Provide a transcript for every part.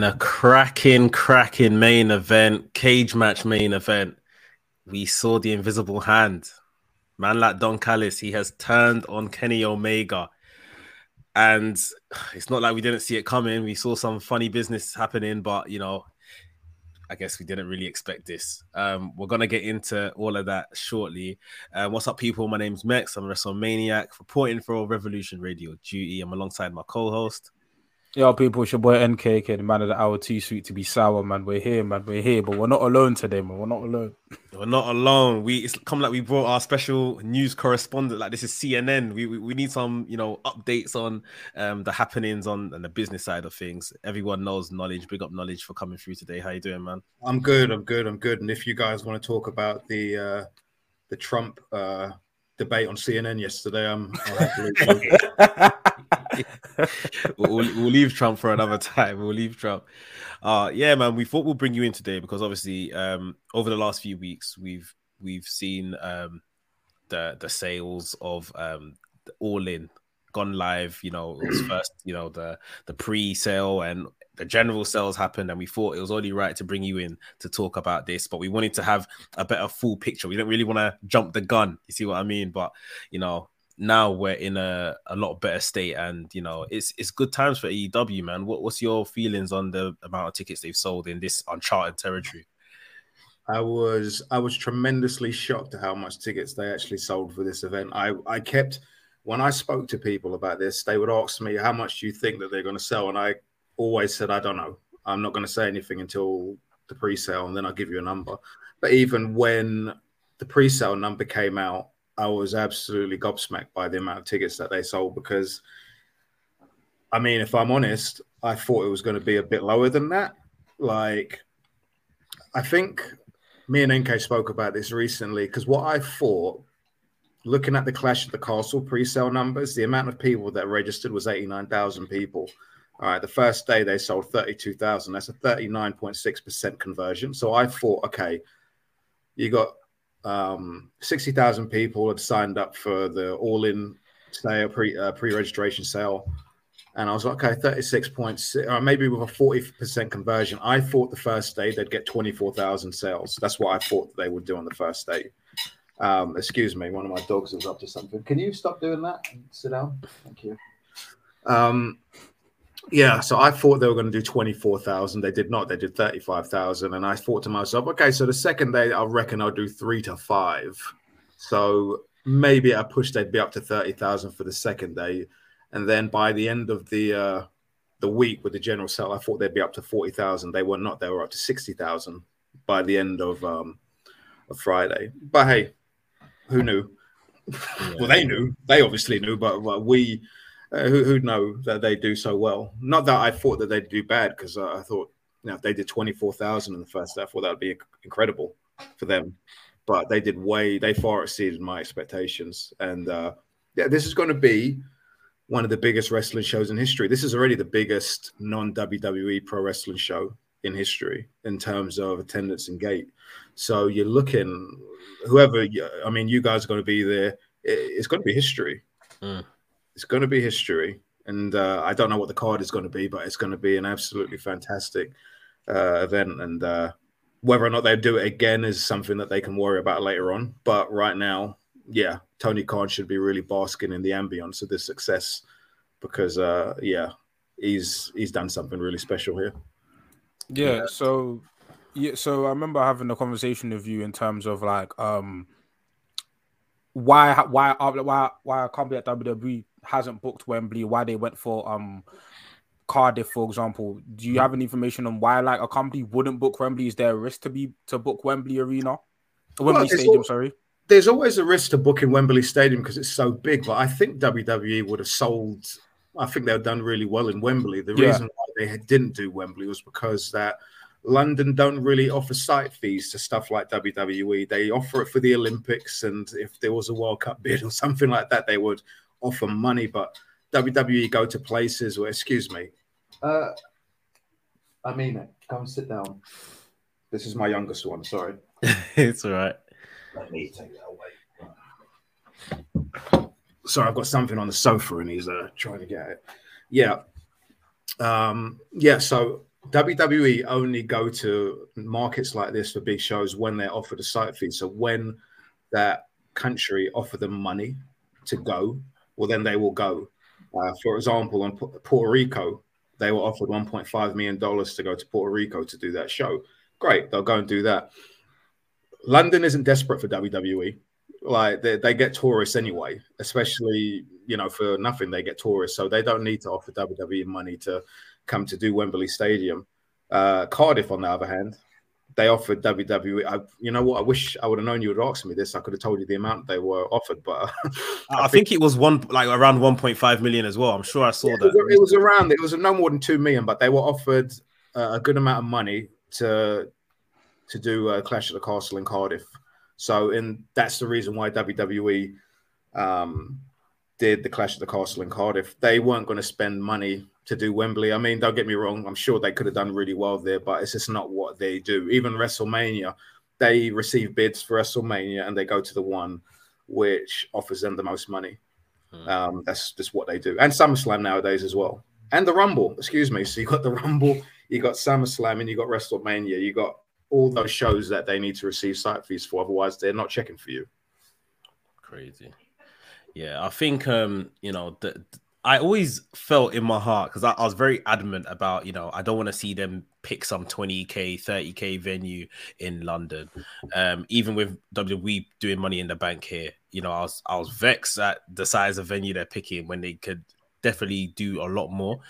in a cracking, cracking main event, cage match main event, we saw the invisible hand. Man like Don Callis, he has turned on Kenny Omega. And it's not like we didn't see it coming. We saw some funny business happening, but you know, I guess we didn't really expect this. Um, we're gonna get into all of that shortly. Uh, what's up, people? My name's Mekz. I'm a WrestleManiac, reporting for Revolution Radio Duty. I'm alongside my co-host. Yo, people, it's your boy NKK, the man of the hour, too sweet to be sour, man. We're here, man. We're here, but we're not alone today, man. We're not alone. We're not alone. We it's come like we brought our special news correspondent. Like this is CNN. We we, we need some, you know, updates on um the happenings on and the business side of things. Everyone knows knowledge. Big up knowledge for coming through today. How you doing, man? I'm good. I'm good. I'm good. And if you guys want to talk about the uh the Trump uh debate on CNN yesterday, I'm. we'll, we'll, leave Trump for another time. We'll leave Trump. Uh, yeah, man. We thought we'll bring you in today because obviously, um, over the last few weeks, we've we've seen um, the the sales of um, All In gone live. You know, it was first, you know, the the pre-sale and the general sales happened, and we thought it was only right to bring you in to talk about this. But we wanted to have a better full picture. We don't really want to jump the gun. You see what I mean? But you know, now we're in a, a lot better state and you know it's it's good times for AEW man. What, what's your feelings on the amount of tickets they've sold in this uncharted territory? I was I was tremendously shocked at how much tickets they actually sold for this event. I I kept when I spoke to people about this they would ask me how much do you think that they're going to sell? And I always said I don't know. I'm not going to say anything until the pre-sale and then I'll give you a number. But even when the pre-sale number came out I was absolutely gobsmacked by the amount of tickets that they sold because, I mean, if I'm honest, I thought it was going to be a bit lower than that. Like, I think me and NK spoke about this recently because what I thought, looking at the Clash of the Castle pre-sale numbers, the amount of people that registered was 89,000 people. All right, the first day they sold 32,000. That's a 39.6% conversion. So I thought, okay, you got um, 60,000 people had signed up for the all in sale, pre uh, registration sale. And I was like, okay, 36.6, or maybe with a 40% conversion. I thought the first day they'd get 24,000 sales. That's what I thought they would do on the first day. Um, excuse me, one of my dogs is up to something. Can you stop doing that? Sit down. Thank you. Um, yeah, so I thought they were going to do 24,000. They did not. They did 35,000. And I thought to myself, okay, so the second day, I reckon I'll do three to five. So maybe I push they'd be up to 30,000 for the second day. And then by the end of the uh, the week with the general sale, I thought they'd be up to 40,000. They were not. They were up to 60,000 by the end of, um, of Friday. But hey, who knew? Yeah. well, they knew. They obviously knew, but well, we uh, who, who'd know that they do so well? Not that I thought that they'd do bad because uh, I thought you know if they did twenty four thousand in the first half, well, that'd be incredible for them. But they did way they far exceeded my expectations, and uh, yeah, this is going to be one of the biggest wrestling shows in history. This is already the biggest non WWE pro wrestling show in history in terms of attendance and gate. So you're looking, whoever, I mean, you guys are going to be there. It's going to be history. Mm it's going to be history. And uh, I don't know what the card is going to be, but it's going to be an absolutely fantastic uh, event. And uh, whether or not they do it again is something that they can worry about later on. But right now, yeah, Tony Khan should be really basking in the ambience of this success because, uh, yeah, he's he's done something really special here. Yeah. So yeah, so I remember having a conversation with you in terms of like um why why why why I can't be at WWE hasn't booked Wembley, why they went for um Cardiff, for example. Do you have any information on why like a company wouldn't book Wembley? Is there a risk to be to book Wembley Arena? Wembley well, Stadium, all, sorry. There's always a risk to booking Wembley Stadium because it's so big, but I think WWE would have sold I think they've done really well in Wembley. The yeah. reason why they didn't do Wembley was because that London don't really offer site fees to stuff like WWE. They offer it for the Olympics, and if there was a World Cup bid or something like that, they would offer money. But WWE go to places where, excuse me, uh, I mean it. Come sit down. This is my youngest one. Sorry, it's all right. Let me take that away. Sorry, I've got something on the sofa, and he's uh, trying to get it. Yeah, um, yeah. So WWE only go to markets like this for big shows when they're offered a site fee. So when that country offer them money to go, well, then they will go. Uh, for example, on Puerto Rico, they were offered 1.5 million dollars to go to Puerto Rico to do that show. Great, they'll go and do that. London isn't desperate for WWE. Like they, they get tourists anyway, especially you know for nothing they get tourists, so they don't need to offer WWE money to come to do Wembley Stadium. Uh, Cardiff, on the other hand, they offered WWE. I, you know what? I wish I would have known you would ask me this. I could have told you the amount they were offered, but I, I think, think, it was one like around 1.5 million as well. I'm sure I saw yeah, that. It was, it was, around. It was no more than two million, but they were offered uh, a good amount of money to to do a Clash at the Castle in Cardiff. So, and that's the reason why WWE um, did the Clash at the Castle in Cardiff. They weren't going to spend money to do Wembley. I mean, don't get me wrong, I'm sure they could have done really well there, but it's just not what they do. Even WrestleMania, they receive bids for WrestleMania and they go to the one which offers them the most money. Hmm. Um, that's just what they do. And SummerSlam nowadays as well. And the Rumble, excuse me. So you got the Rumble, you got SummerSlam, and you got WrestleMania. You got all those shows that they need to receive site fees for. Otherwise, they're not checking for you. Crazy. Yeah, I think um, you know, the, I always felt in my heart because I, I, was very adamant about, you know, I don't want to see them pick some 20k, 30k venue in London. Um, even with WWE doing money in the bank here, you know, I was I was vexed at the size of venue they're picking when they could definitely do a lot more.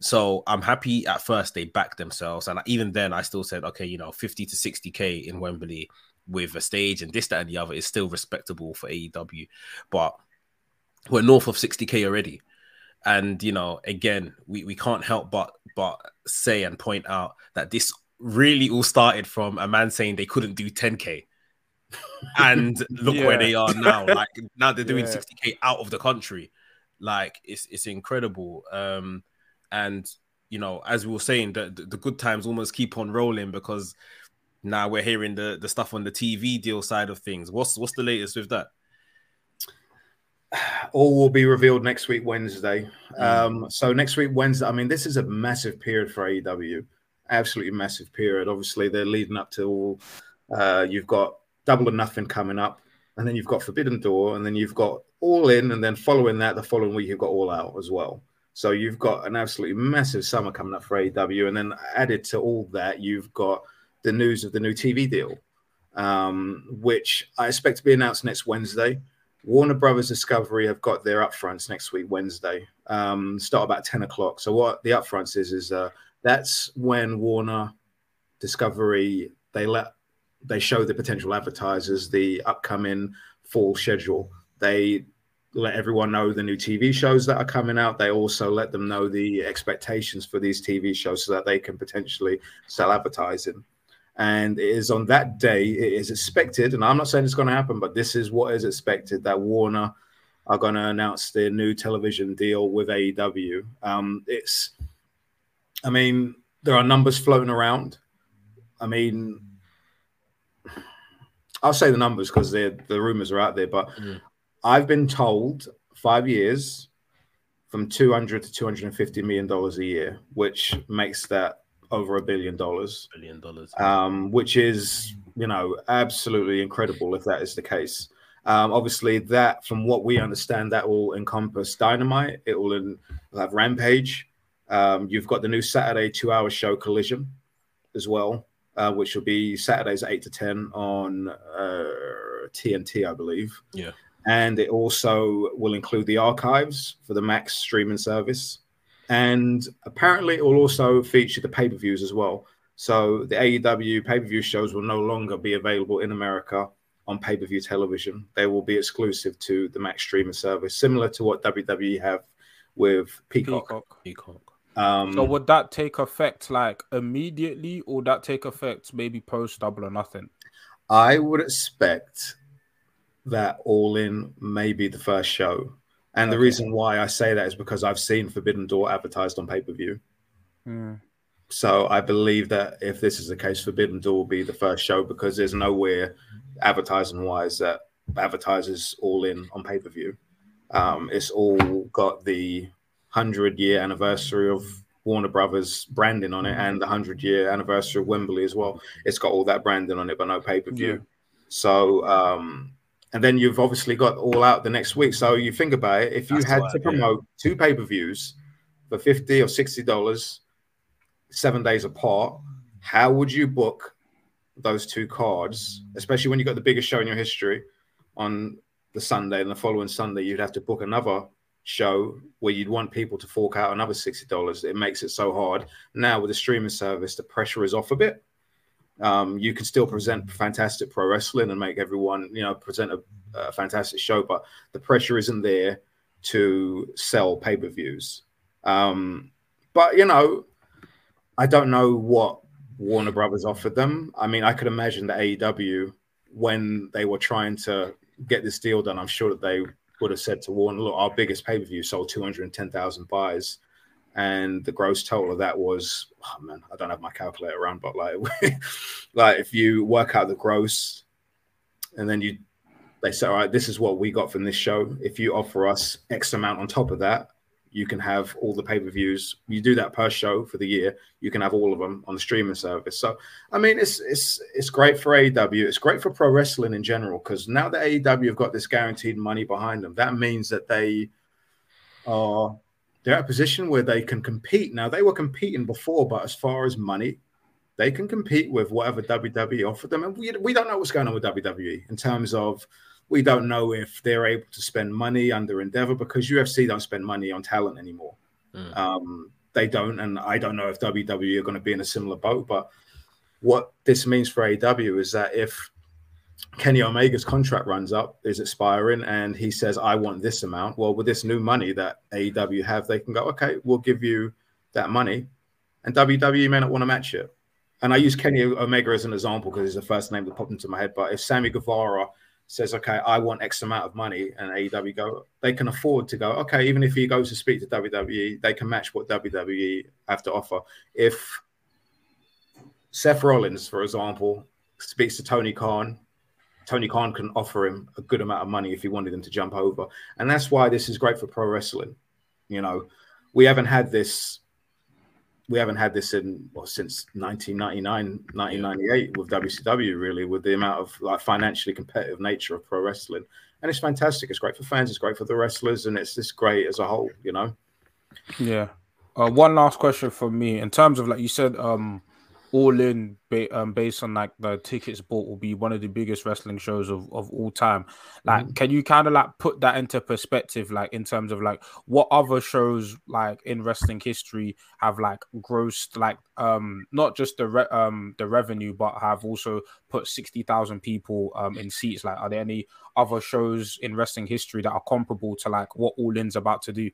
So I'm happy at first they backed themselves. And even then I still said, okay, you know, 50 to 60k in Wembley with a stage and this, that, and the other is still respectable for AEW. But we're north of 60k already and you know again we, we can't help but but say and point out that this really all started from a man saying they couldn't do 10k and look yeah. where they are now like now they're doing yeah. 60k out of the country. Like it's it's incredible. Um and you know as we were saying the, the, the good times almost keep on rolling because now we're hearing the the stuff on the tv deal side of things. What's what's the latest with that all will be revealed next week Wednesday. Mm. Um, so next week Wednesday, I mean, this is a massive period for AEW, absolutely massive period. Obviously, they're leading up to all. Uh, you've got Double or Nothing coming up, and then you've got Forbidden Door, and then you've got All In, and then following that, the following week you've got All Out as well. So you've got an absolutely massive summer coming up for AEW, and then added to all that, you've got the news of the new TV deal, um, which I expect to be announced next Wednesday. Warner Brothers Discovery have got their upfronts next week, Wednesday. Um, start about 10 o'clock. So what the upfronts is is uh, that's when Warner Discovery they let they show the potential advertisers the upcoming fall schedule. They let everyone know the new TV shows that are coming out. They also let them know the expectations for these TV shows so that they can potentially sell advertising. And it is on that day, it is expected, and I'm not saying it's going to happen, but this is what is expected that Warner are going to announce their new television deal with AEW. Um, it's, I mean, there are numbers floating around. I mean, I'll say the numbers because the rumors are out there, but mm. I've been told five years from 200 to 250 million dollars a year, which makes that over a billion dollars. Billion dollars. Um, which is, you know, absolutely incredible if that is the case. Um, obviously, that, from what we understand, that will encompass Dynamite. It will in, have Rampage. Um, you've got the new Saturday two-hour show Collision as well, uh, which will be Saturdays eight to ten on uh, TNT, I believe. Yeah. And it also will include the archives for the Max streaming service and apparently it will also feature the pay per views as well. So the AEW pay per view shows will no longer be available in America on pay per view television. They will be exclusive to the Max streaming service, similar to what WWE have with Peacock. Peacock. Peacock. Um, so would that take effect like immediately, or that take effect maybe post Double or Nothing? I would expect that All In may be the first show and okay. the reason why I say that is because I've seen Forbidden Door advertised on pay per view. Mm. So I believe that if this is the case, Forbidden Door will be the first show because there's nowhere advertising wise that advertises all in on pay per view. Um, it's all got the hundred year anniversary of Warner Brothers branding on it and the hundred year anniversary of Wembley as well. It's got all that branding on it, but no pay per view. Yeah. So, um, and then you've obviously got all out the next week. So you think about it, if you That's had to yeah. promote two pay per views for fifty or sixty dollars, seven days apart, how would you book those two cards? Especially when you got the biggest show in your history on the Sunday and the following Sunday, you'd have to book another show where you'd want people to fork out another sixty dollars. It makes it so hard. Now with the streaming service, the pressure is off a bit. Um, you can still present fantastic pro wrestling and make everyone, you know, present a, a fantastic show, but the pressure isn't there to sell pay per views. Um, but you know, I don't know what Warner Brothers offered them. I mean, I could imagine that AEW, when they were trying to get this deal done, I'm sure that they would have said to Warner, "Look, our biggest pay per view sold 210,000 buys." And the gross total of that was oh man i don't have my calculator around but like like if you work out the gross and then you they say all right this is what we got from this show. If you offer us x amount on top of that you can have all the pay-per-views. You do that per show for the year you can have all of them on the streaming service. So i mean it's it's it's great for AEW it's great for pro wrestling in general because now that AEW have got this guaranteed money behind them that means that they are they're at a position where they can compete. Now they were competing before, but as far as money, they can compete with whatever WWE offered them. And we, we don't know what's going on with WWE in terms of we don't know if they're able to spend money under Endeavor because UFC don't spend money on talent anymore. Mm. Um, they don't, and I don't know if WWE are going to be in a similar boat. But what this means for AW is that if Kenny Omega's contract runs up, is expiring, and he says, I want this amount. Well, with this new money that AEW have, they can go, okay, we'll give you that money. And WWE may not want to match it. And I use Kenny Omega as an example because he's the first name that popped into my head. But if Sammy Guevara says, okay, I want X amount of money, and AEW go, they can afford to go, okay, even if he goes to speak to WWE, they can match what WWE have to offer. If Seth Rollins, for example, speaks to Tony Khan, Tony Khan can offer him a good amount of money if he wanted him to jump over. And that's why this is great for pro wrestling. You know, we haven't had this we haven't had this in well, since 1999 1998 with WCW really with the amount of like financially competitive nature of pro wrestling and it's fantastic it's great for fans it's great for the wrestlers and it's just great as a whole you know Yeah. Uh, one last question for me. In terms of like you said, um, all in ba- um, based on like the tickets bought will be one of the biggest wrestling shows of, of all time. Like, Mhm. can you kind of like put that into perspective, like in terms of like what other shows like in wrestling history have like grossed like um not just the re- um the revenue but have also put sixty thousand people um in seats. Like, are there any other shows in wrestling history that are comparable to like what All In's about to do?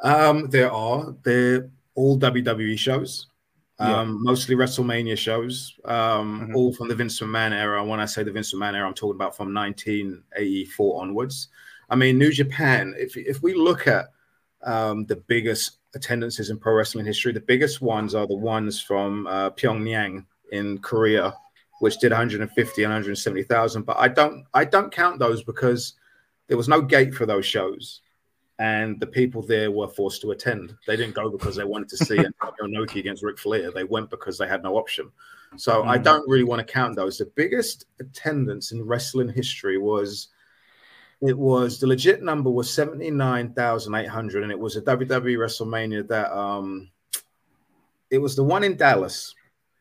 Um, there are. They're all WWE shows, Yeah. um, mostly WrestleMania shows, um, Mhm. all from the Vince McMahon era. When I say the Vince McMahon era, I'm talking about from 1984 onwards. I mean, New Japan. If if we look at um, the biggest attendances in pro wrestling history, the biggest ones are the ones from uh, Pyongyang in Korea, which did 150 and 170,000. But I don't I don't count those because there was no gate for those shows and the people there were forced to attend. They didn't go because they wanted to see Antonio Inoki against Ric Flair. They went because they had no option. So I Mm. don't really want to count those. The biggest attendance in wrestling history was it was the legit number was 79,800 and it was a WWE WrestleMania that um it was the one in Dallas.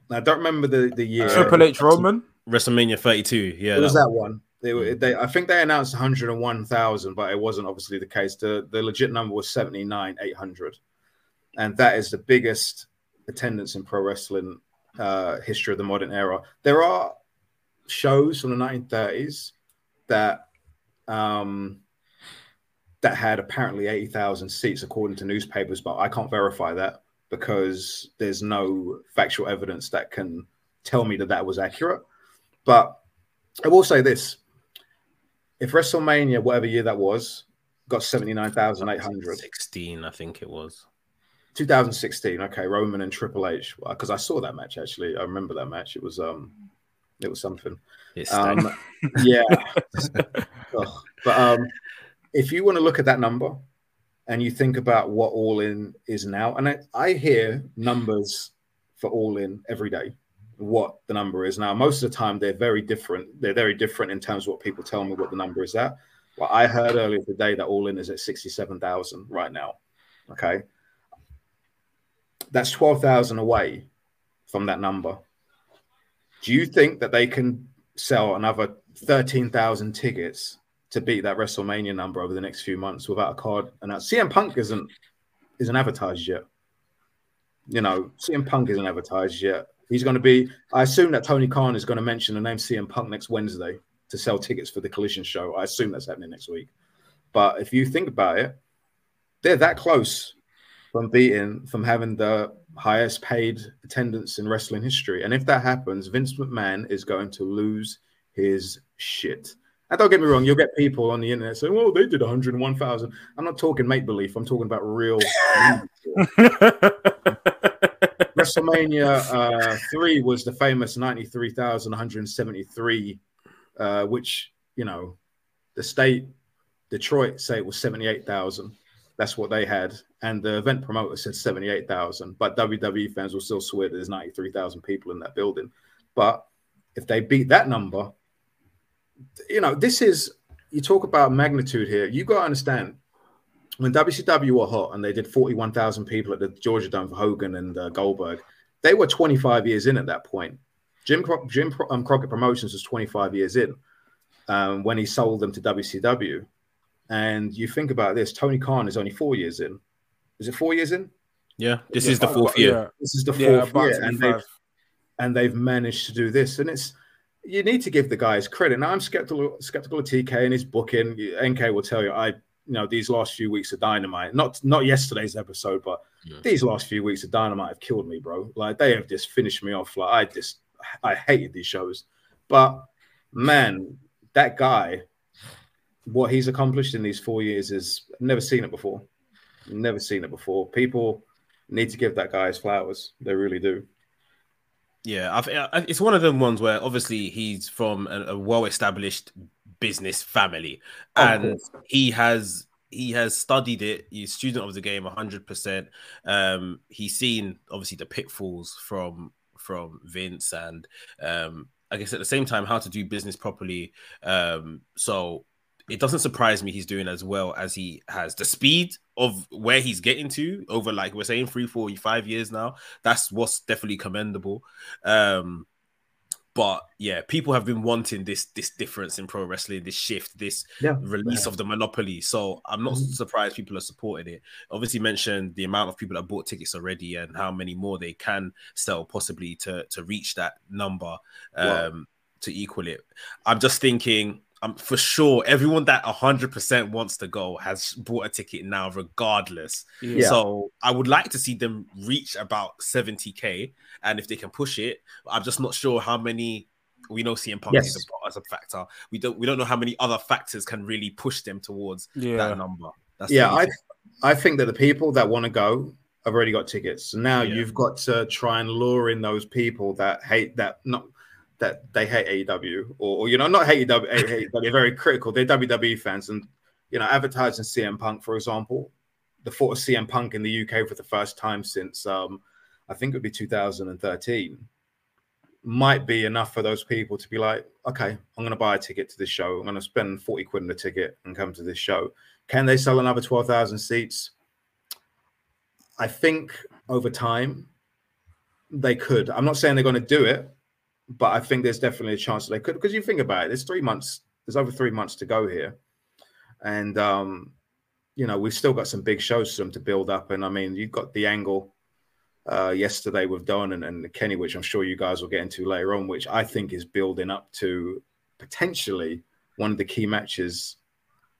Now, I don't remember the the year. Triple H Roman. WrestleMania 32. Yeah, it was that- that one. They, were- they, I think they announced 101,000, but it wasn't obviously the case. The the legit number was 79,800, and that is the biggest attendance in pro wrestling uh, history of the modern era. There are shows from the 1930s that um, that had apparently 80,000 seats according to newspapers, but I can't verify that because there's no factual evidence that can tell me that that was accurate. But I will say this: if WrestleMania, whatever year that was, got 79,800, 16, I think it was. 2016, okay, Roman and Triple H, because I saw that match actually. I remember that match. It was um, it was something. Um, yeah. But um, if you want to look at that number, and you think about what All In is now, and I, I hear numbers for All In every day, what the number is now. Most of the time, they're very different. They're very different in terms of what people tell me what the number is at. Well, I heard earlier today that All In is at sixty-seven thousand right now. Okay, that's twelve thousand away from that number. Do you think that they can sell another thirteen thousand tickets to beat that WrestleMania number over the next few months without a card. And that CM Punk isn't isn't advertised yet. You know, CM Punk isn't advertised yet. He's going to be. I assume that Tony Khan is going to mention the name CM Punk next Wednesday to sell tickets for the Collision show. I assume that's happening next week. But if you think about it, they're that close from beating, from having the highest paid attendance in wrestling history. And if that happens, Vince McMahon is going to lose his shit. And don't get me wrong, you'll get people on the internet saying, well, they did 101,000. I'm not talking make believe, I'm talking about real. WrestleMania uh, 3 was the famous 93,173, uh, which, you know, the state, Detroit, say it was 78,000. That's what they had. And the event promoter said 78,000. But WWE fans will still swear there's 93,000 people in that building. But if they beat that number, you know, this is you talk about magnitude here. You got to understand when WCW were hot and they did 41,000 people at the Georgia Dome for Hogan and uh, Goldberg, they were 25 years in at that point. Jim, Cro- Jim um, Crockett Promotions was 25 years in um, when he sold them to WCW. And you think about this, Tony Khan is only four years in. Is it four years in? Yeah, this is the fourth year. Yeah. This is the fourth yeah, year, and they've and they've managed to do this, and it's you need to give the guys credit. Now I'm skeptical skeptical of TK and his booking. NK will tell you I you know these last few weeks of dynamite, not not yesterday's episode, but yeah. these last few weeks of dynamite have killed me, bro. Like they have just finished me off. Like I just I hated these shows. But man, that guy, what he's accomplished in these four years is never seen it before. Never seen it before. People need to give that guy his flowers. They really do. Yeah, I've, it's one of them ones where obviously he's from a, a well-established business family, and he has he has studied it. He's student of the game, hundred percent. Um, he's seen obviously the pitfalls from from Vince, and um, I guess at the same time how to do business properly. Um, so it doesn't surprise me he's doing as well as he has. The speed of where he's getting to over like we're saying three, four, five years now. That's what's definitely commendable. Um, but yeah, people have been wanting this this difference in pro wrestling, this shift, this yeah. release yeah. of the monopoly. So I'm not mm-hmm. surprised people are supporting it. Obviously, mentioned the amount of people that bought tickets already and how many more they can sell, possibly to to reach that number um, wow. to equal it. I'm just thinking um, for sure, everyone that 100% wants to go has bought a ticket now, regardless. Yeah. So I would like to see them reach about 70k, and if they can push it, I'm just not sure how many. We know CM Punk yes. is a, as a factor. We don't. We don't know how many other factors can really push them towards yeah. that number. That's yeah, I, I think that the people that want to go have already got tickets. So now yeah. you've got to try and lure in those people that hate that not that they hate AEW or, or you know not hate AEW, but they're very critical. They're WWE fans, and you know advertising CM Punk, for example, the thought of CM Punk in the UK for the first time since um, I think it would be 2013 might be enough for those people to be like, okay, I'm going to buy a ticket to this show. I'm going to spend 40 quid on a ticket and come to this show. Can they sell another 12,000 seats? I think over time they could. I'm not saying they're going to do it, but I think there's definitely a chance that they could because you think about it, there's three months, there's over three months to go here, and um, you know we've still got some big shows for them to build up. And I mean, you've got the angle uh, yesterday with Don and, and Kenny, which I'm sure you guys will get into later on, which I think is building up to potentially one of the key matches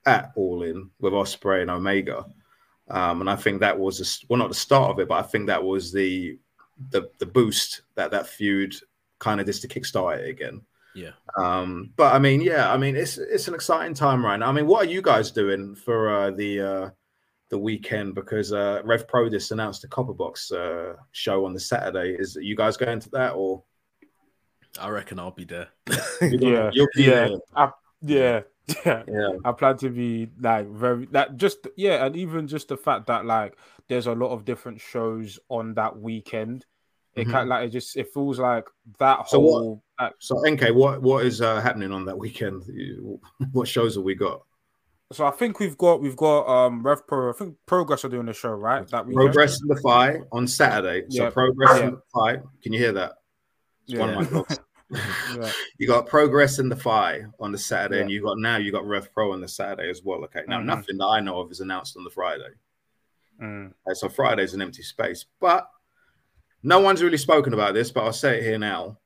at All In with Ospreay and Omega. Um, and I think that was a, well, not the start of it, but I think that was the the the boost that that feud kind of just to kickstart it again. Yeah. Um, but I mean, yeah, I mean, it's it's an exciting time right now. I mean, what are you guys doing for uh, the uh, the weekend? Because uh, Rev Pro just announced a Copperbox uh, show on the Saturday. Is you guys going to that or? I reckon I'll be there. yeah, yeah, I, yeah. Yeah. yeah. I plan to be like very that just yeah, and even just the fact that like there's a lot of different shows on that weekend. It mm-hmm. kind like it just it feels like that so whole. What, like, so NK, what what is uh, happening on that weekend? What shows have we got? So I think we've got we've got um Rev Pro. I think Progress are doing the show, right? That weekend. Progress in the fight on Saturday. So yeah. Progress yeah. in the fight. Can you hear that? It's yeah. one of my yeah. You got Progress in the fight on the Saturday, and you got now you got Rev Pro on the Saturday as well. Okay, now mm-hmm. nothing that I know of is announced on the Friday. Mm. Okay, so Friday's an empty space, but no one's really spoken about this. But I'll say it here now.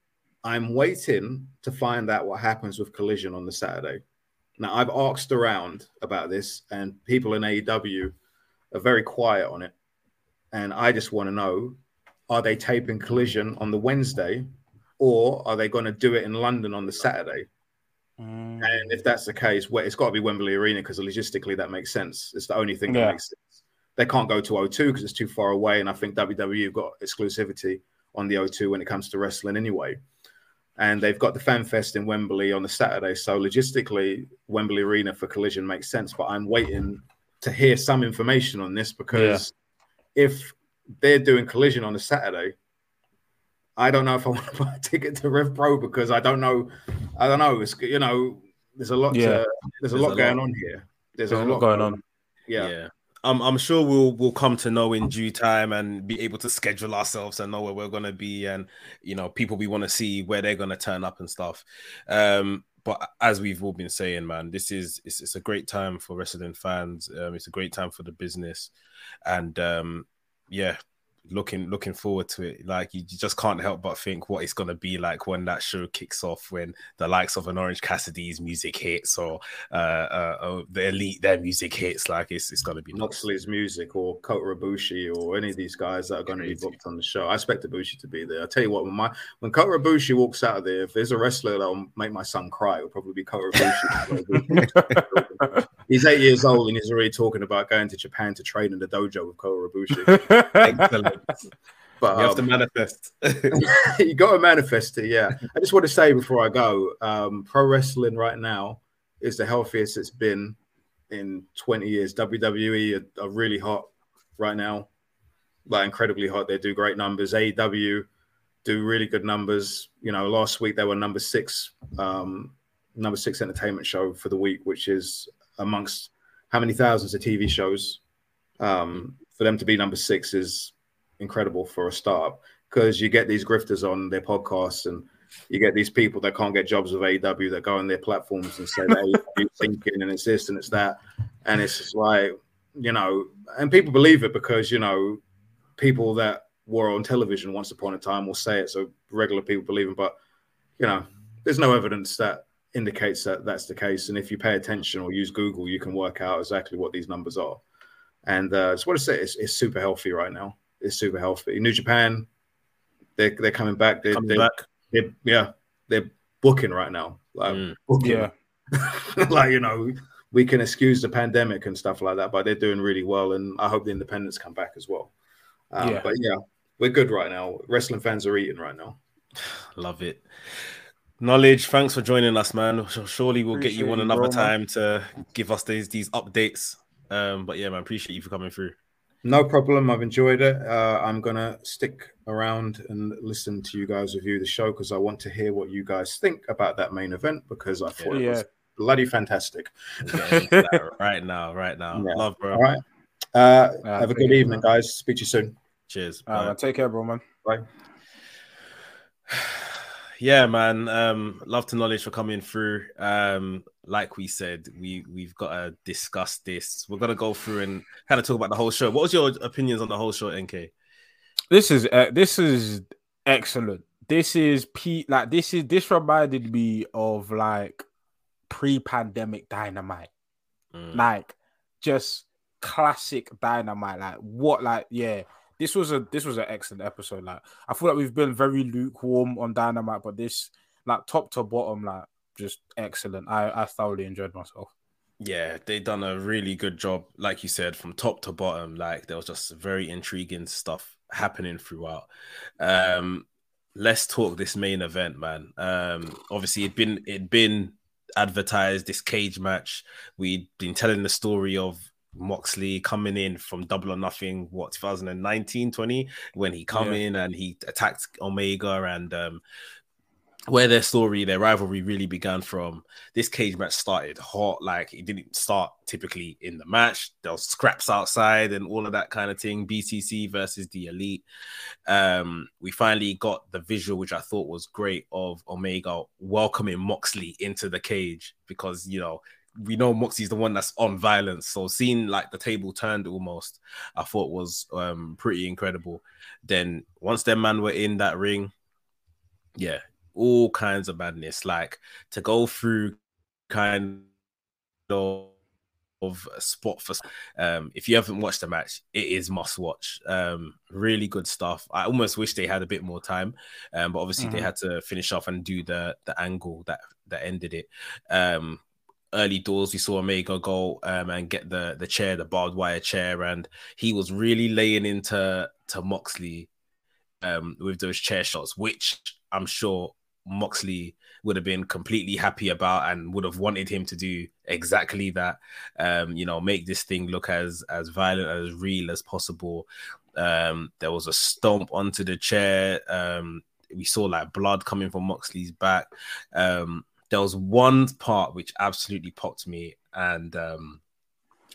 I'm waiting to find out what happens with Collision on the Saturday. Now, I've asked around about this, and people in AEW are very quiet on it. And I just want to know are they taping Collision on the Wednesday, or are they going to do it in London on the Saturday? Mm. And if that's the case, well, it's got to be Wembley Arena because logistically that makes sense. It's the only thing yeah. that makes sense. They can't go to O2 because it's too far away. And I think WWE have got exclusivity on the O2 when it comes to wrestling anyway and they've got the Fan Fest in Wembley on the Saturday. So logistically, Wembley Arena for Collision makes sense. But I'm waiting to hear some information on this because yeah. if they're doing Collision on a Saturday, I don't know if I want to buy a ticket to Rev Pro because I don't know. I don't know. It's you know, there's a lot. Yeah. To, there's, there's, a lot a going lot. on here. There's, there's a, lot, lot going on. on. Yeah. yeah. I'm, I'm sure we'll we'll come to know in due time and be able to schedule ourselves and know where we're gonna be and you know people we want to see where they're gonna turn up and stuff. Um, but as we've all been saying, man, this is it's, it's a great time for wrestling fans. Um, it's a great time for the business, and um, yeah, looking looking forward to it. Like you, just can't help but think what it's gonna be like when that show kicks off, when the likes of an Orange Cassidy's music hits or uh, uh, uh the Elite their music hits. Like it's it's gonna be Moxley's nice. music or Kota Ibushi or any of these guys that are gonna be booked on the show. I expect Ibushi to be there. I tell you what, when my when Kota Ibushi walks out of there, if there's a wrestler that'll make my son cry, it'll probably be Kota Ibushi. he's eight years old and he's already talking about going to Japan to train in the dojo with Kota Ibushi. Excellent. But you have um, to manifest. you got to manifest it. Yeah. I just want to say before I go, um, pro wrestling right now is the healthiest it's been in 20 years. WWE are, are really hot right now, like incredibly hot. They do great numbers. AEW do really good numbers. You know, last week they were number six, um, number six entertainment show for the week, which is amongst how many thousands of TV shows. Um, for them to be number six is incredible for a startup because you get these grifters on their podcasts and you get these people that can't get jobs with AEW that go on their platforms and say that AEW thinking and it's this and it's that. And it's just like, you know, and people believe it because, you know, people that were on television once upon a time will say it. So regular people believe it. But, you know, there's no evidence that indicates that that's the case. And if you pay attention or use Google, you can work out exactly what these numbers are. And uh, just want to say it's, it's super healthy right now It's super healthy. New Japan, they're they're coming back. They're, coming they're, back. They're, yeah, they're booking right now. Like mm. yeah, like you know, we can excuse the pandemic and stuff like that, but they're doing really well, and I hope the independents come back as well. Um, yeah. But yeah, we're good right now. Wrestling fans are eating right now. Love it. Knowledge, thanks for joining us, man. Surely we'll appreciate get you on another bro, time man. to give us these these updates. Um, but yeah, man, appreciate you for coming through. No problem. I've enjoyed it. Uh, I'm gonna stick around and listen to you guys review the show because I want to hear what you guys think about that main event because I thought yeah. it was bloody fantastic. right now, right now, yeah. love, bro. All right. Uh, have a good evening, guys. Speak to you soon. Cheers. Uh, take care, bro, man. Bye. yeah, man. Um, love to knowledge for coming through. Um, like we said, we we've got to discuss this. We're gonna go through and kind of talk about the whole show. What was your opinions on the whole show, NK? This is uh, this is excellent. This is Pete. Like this is this reminded me of like pre-pandemic dynamite, mm. like just classic dynamite. Like what? Like yeah this was a this was an excellent episode. Like I feel like we've been very lukewarm on Dynamite, but this like top to bottom, like just excellent. I I thoroughly enjoyed myself. Yeah, they done a really good job, like you said, from top to bottom. Like there was just very intriguing stuff happening throughout. Um, let's talk this main event, man. Um, obviously it'd been it'd been advertised this cage match. We'd been telling the story of Moxley coming in from double or nothing, what 2019 20 when he come yeah. in and he attacked Omega and um, where their story, their rivalry really began from. This cage match started hot, like it didn't start typically in the match. There was scraps outside and all of that kind of thing. BCC versus the Elite. Um, we finally got the visual, which I thought was great, of Omega welcoming Moxley into the cage because you know we know Moxie's the one that's on violence. So seeing like the table turned almost, I thought was um pretty incredible. Then once their man were in that ring, yeah, all kinds of madness. Like to go through kind of of a spot for um if you haven't watched the match it is must watch um really good stuff i almost wish they had a bit more time um but obviously mm-hmm. they had to finish off and do the the angle that that ended it um early doors we saw omega go um and get the the chair the barbed wire chair and he was really laying into to moxley um with those chair shots which i'm sure Moxley would have been completely happy about and would have wanted him to do exactly that. Um, you know, make this thing look as as violent as real as possible. Um, there was a stomp onto the chair. Um, we saw like blood coming from Moxley's back. Um, there was one part which absolutely popped me, and um,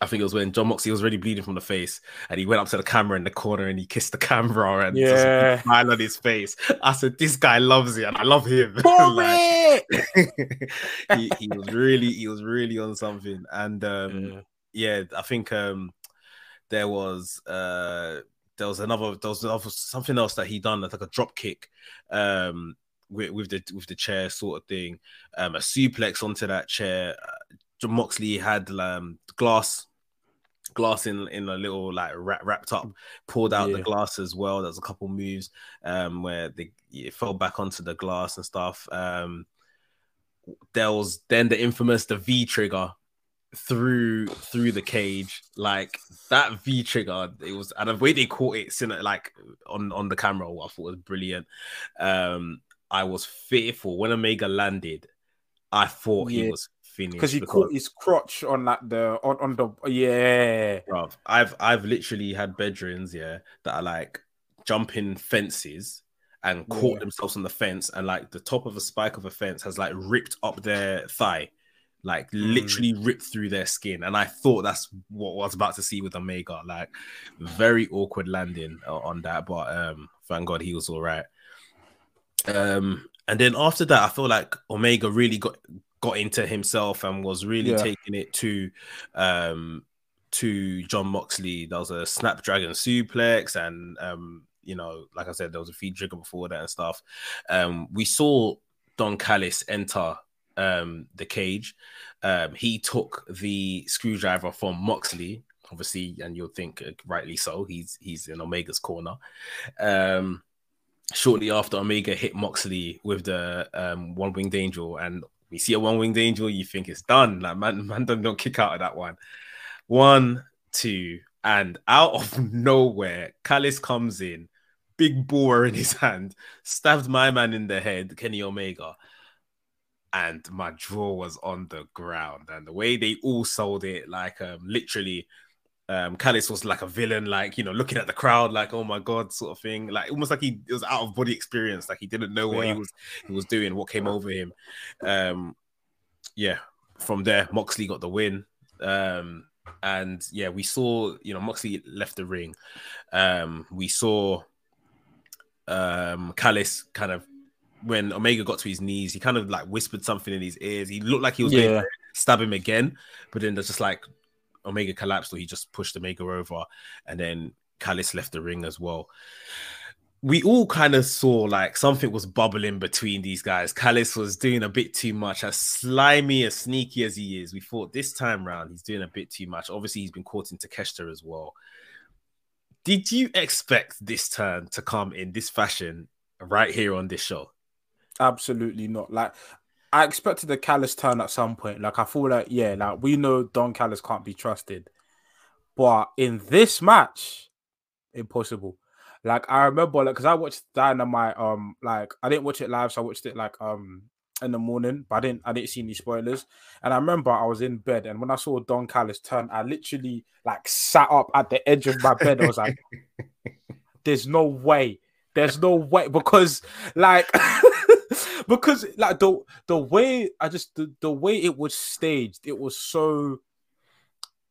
I think it was when Jon Moxley was already bleeding from the face, and he went up to the camera in the corner and he kissed the camera and yeah, smile on his face. I said, "This guy loves it, and I love him." like, he, he, was really, he was really on something, and um, yeah. yeah, I think um, there was uh, there was another, there was another, something else that he done, like a drop kick. Um, with, with the with the chair sort of thing, um, a suplex onto that chair. Uh, Moxley had um, glass glass in in a little like wrapped up, pulled out yeah. the glass as well. There's a couple moves um, where they it fell back onto the glass and stuff. Um, there was then the infamous the V trigger through through the cage like that v trigger it was and the way they caught it in like on on the camera i thought was brilliant um i was fearful when omega landed i thought yeah. he was finished because he caught his crotch on that the on, on the yeah. Bruv, I've I've literally had bedrooms yeah that are like jumping fences and caught yeah. themselves on the fence and like the top of a spike of a fence has like ripped up their thigh like mm. literally ripped through their skin and i thought that's what I was about to see with omega like very awkward landing on that but um thank god he was all right um and then after that i feel like omega really got got into himself and was really yeah. taking it to um to Jon Moxley. There was a Snapdragon suplex, and um, you know, like I said, there was a V trigger before that and stuff. Um, we saw Don Callis enter um the cage. Um, he took the screwdriver from Moxley, obviously, and you'll think uh, rightly so. He's he's in Omega's corner. Um, shortly after Omega hit Moxley with the um, one winged angel, and we see a one winged angel, you think it's done. Like man, man don't, kick out of that one. One, two, and out of nowhere, Callis comes in, big boar in his hand, stabbed my man in the head, Kenny Omega. And my jaw was on the ground. And the way they all sold it, like um, literally um Callis was like a villain, like you know, looking at the crowd, like oh my god, sort of thing, like almost like he was out of body experience, like he didn't know what yeah. he was he was doing, what came over him. Um, yeah, from there, Moxley got the win. Um, and yeah, we saw you know Moxley left the ring. Um, we saw um Callis kind of when Omega got to his knees, he kind of like whispered something in his ears. He looked like he was yeah. going to stab him again, but then there's just like Omega collapsed or he just pushed Omega over, and then Callis left the ring as well. We all kind of saw like something was bubbling between these guys. Callis was doing a bit too much, as slimy, as sneaky as he is. We thought this time round he's doing a bit too much. Obviously, he's been caught into Takeshita as well. Did you expect this turn to come in this fashion right here on this show? Absolutely not. Like I expected a Callis turn at some point. Like I feel like yeah, like we know Don Callis can't be trusted, but in this match, impossible. Like I remember, like because I watched Dynamite, um, like I didn't watch it live, so I watched it like um in the morning, but I didn't I didn't see any spoilers. And I remember I was in bed, and when I saw Don Callis turn, I literally like sat up at the edge of my bed. I was like, "There's no way, there's no way," because like. because like the the way I just the, the way it was staged, it was so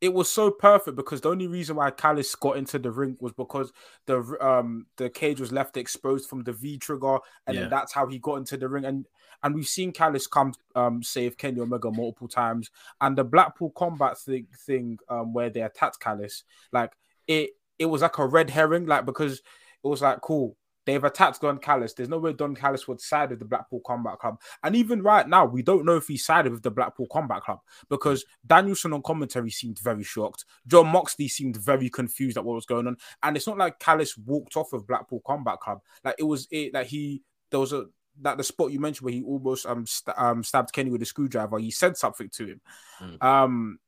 it was so perfect because the only reason why Callis got into the ring was because the um the cage was left exposed from the V trigger, and yeah. that's how he got into the ring. And and we've seen Callis come um save Kenny Omega multiple times, and the Blackpool combat thing thing um where they attacked Callis, like it it was like a red herring, like because it was like cool They've attacked Don Callis. There's no way Don Callis would side with the Blackpool Combat Club. And even right now, we don't know if he sided with the Blackpool Combat Club because Danielson on commentary seemed very shocked. Jon Moxley seemed very confused at what was going on. And it's not like Callis walked off of Blackpool Combat Club. Like it was it like he there was a that the spot you mentioned where he almost um, st- um stabbed Kenny with a screwdriver. He said something to him. Mm. Um,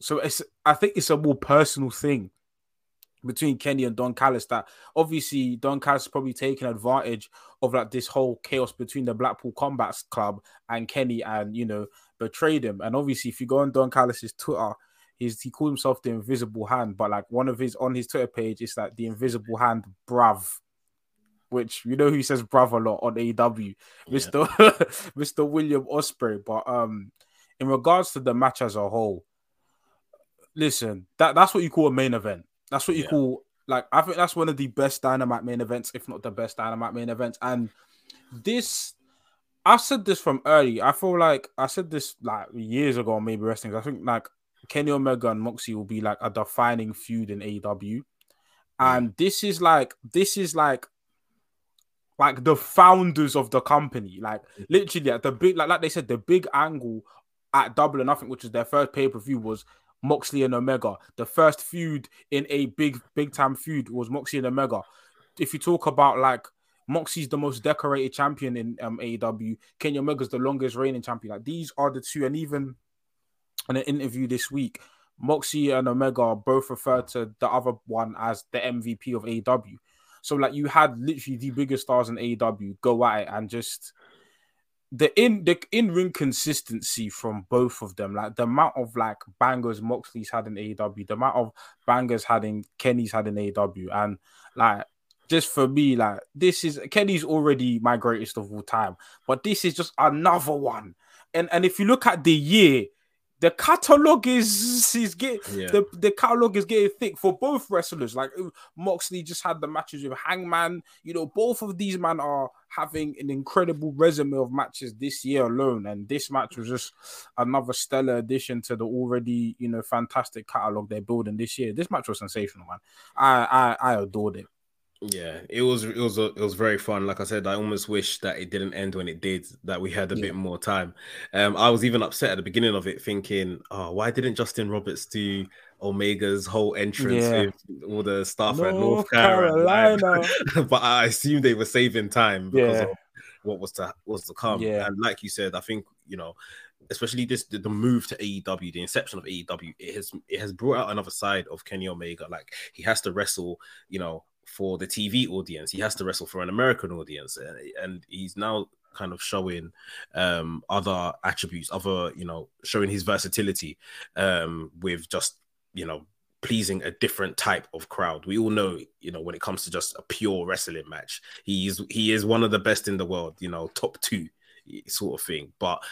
so it's I think it's a more personal thing between Kenny and Don Callis that obviously Don Callis probably taking advantage of like this whole chaos between the Blackpool Combat Club and Kenny and you know betrayed him. And obviously, if you go on Don Callis's Twitter, he's he called himself the Invisible Hand, but like one of his on his Twitter page is like the Invisible Hand, bruv. Which you know he says bruv a lot on AEW, yeah. Mr. Mr. William Ospreay. But um, in regards to the match as a whole, listen, that that's what you call a main event that's what you yeah. call like I think that's one of the best dynamite main events, if not the best dynamite main events. And this I said this from early. I feel like I said this like years ago, maybe wrestling. I think like Kenny Omega and Moxie will be like a defining feud in AEW. And this is like this is like like the founders of the company. Like literally at the big like like they said, the big angle at Double or Nothing, which was their first pay-per-view, was Moxley and Omega. The first feud in a big, big time feud was Moxley and Omega. If you talk about like Moxie's the most decorated champion in um, AEW, Kenny Omega's the longest reigning champion. Like these are the two, and even in an interview this week, Moxie and Omega both referred to the other one as the MVP of AEW. So like you had literally the biggest stars in AEW go at it and just the in the in ring consistency from both of them, like the amount of like bangers Moxley's had in AEW, the amount of bangers had in Kenny's had in AEW, and like just for me, like this is Kenny's already my greatest of all time, but this is just another one. And and if you look at the year, the catalog is is getting yeah. the, the catalog is getting thick for both wrestlers. Like Moxley just had the matches with Hangman. You know, both of these men are having an incredible resume of matches this year alone, and this match was just another stellar addition to the already you know fantastic catalog they're building this year. This match was sensational, man. I I, I adored it. Yeah, it was it was it was very fun. Like I said, I almost wish that it didn't end when it did. That we had a yeah. bit more time. Um, I was even upset at the beginning of it, thinking, "Oh, why didn't Justin Roberts do Omega's whole entrance yeah. with all the stuff North at North Carolina?" Carolina. but I assumed they were saving time because yeah. of what was to was to come. Yeah. And like you said, I think you know especially this the, move to AEW, the inception of AEW, it has it has brought out another side of Kenny Omega. Like he has to wrestle, you know, for the TV audience. He has to wrestle for an American audience, and, and he's now kind of showing um, other attributes, other you know, showing his versatility um, with just you know pleasing a different type of crowd. We all know, you know, when it comes to just a pure wrestling match, he's he is one of the best in the world, you know, top two sort of thing. But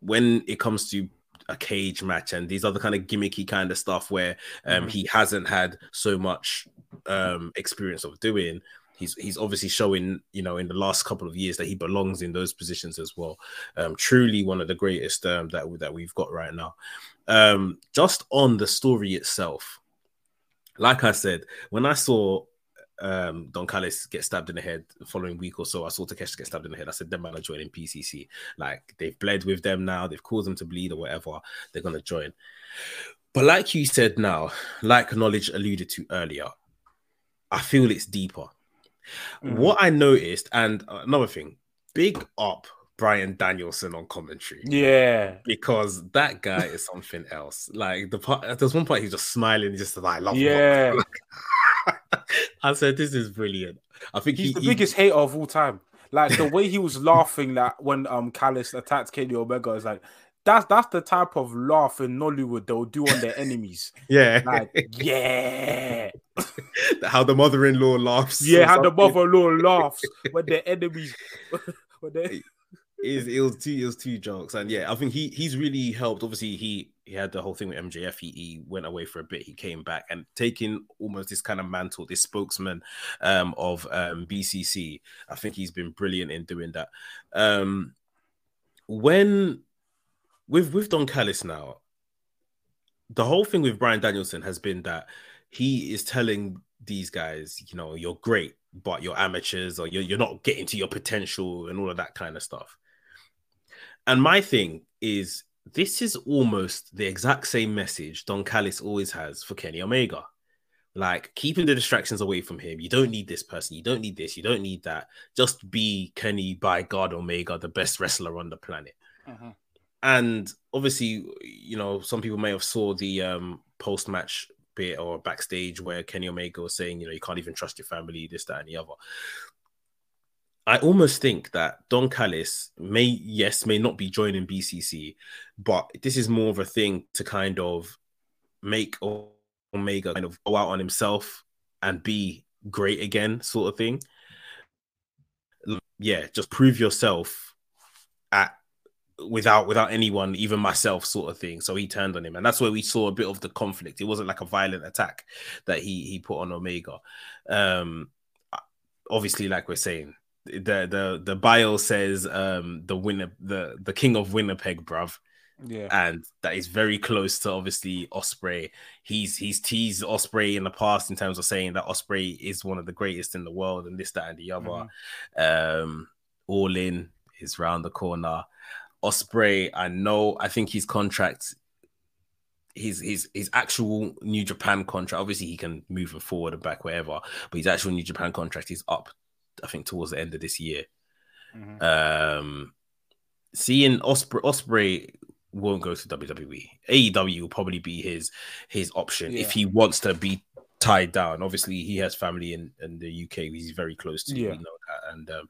when it comes to a cage match and these other kind of gimmicky kind of stuff where um, mm-hmm. he hasn't had so much um, experience of doing. He's he's obviously showing, you know, in the last couple of years that he belongs in those positions as well. Um, truly one of the greatest um, that that we've got right now. Um, just on the story itself, like I said, when I saw um, Don Callis get stabbed in the head the following week or so. I saw Takeshi get stabbed in the head. I said, them man are joining BCC. Like they've bled with them now. They've caused them to bleed or whatever. They're gonna join. But like you said now, like knowledge alluded to earlier, I feel it's deeper. Mm. What I noticed, and another thing, big up Bryan Danielson on commentary. Yeah, because that guy is something else. Like the part, there's one part he's just smiling, just like, I love. Yeah, I said, this is brilliant. I think he's he, the he, biggest hater of all time. Like the way he was laughing that when um Callis attacked Kenny Omega is like that's that's the type of laugh in Nollywood they'll do on their enemies. Yeah. Like, yeah. how the mother-in-law laughs. Yeah, how the mother-in-law laughs when their enemies when they is it was two it was two jokes and yeah i think he he's really helped obviously he he had the whole thing with mjf he, he went away for a bit he came back and taking almost this kind of mantle this spokesman um of um bcc i think he's been brilliant in doing that. Um when with with don callis now the whole thing with Bryan danielson has been that he is telling these guys you know you're great but you're amateurs or you're, you're not getting to your potential and all of that kind of stuff. And my thing is, this is almost the exact same message Don Callis always has for Kenny Omega. Like keeping the distractions away from him. You don't need this person. You don't need this. You don't need that. Just be Kenny by God Omega, the best wrestler on the planet. Uh-huh. And obviously, you know, some people may have saw the um, post match bit or backstage where Kenny Omega was saying, you know, you can't even trust your family, this, that, and the other. I almost think that Don Callis may, yes, may not be joining BCC, but this is more of a thing to kind of make Omega kind of go out on himself and be great again, sort of thing. Yeah, just prove yourself at without without anyone, even myself, sort of thing. So he turned on him, and that's where we saw a bit of the conflict. It wasn't like a violent attack that he he put on Omega. Um, obviously, like we're saying, the the the bio says um the winner the the king of Winnipeg, bruv. Yeah, and that is very close to obviously Ospreay. He's he's teased Ospreay in the past in terms of saying that Ospreay is one of the greatest in the world, and this, that, and the other. Mm-hmm. Um, all in is round the corner. Ospreay, I know. I think his contract, his his his actual New Japan contract. Obviously, he can move forward and back wherever, but his actual New Japan contract is up I think towards the end of this year. Mm-hmm. Um, seeing Osprey Ospreay won't go to WWE. AEW will probably be his his option yeah. if he wants to be tied down. Obviously, he has family in, in the UK. He's very close to. Yeah. We know that, and um,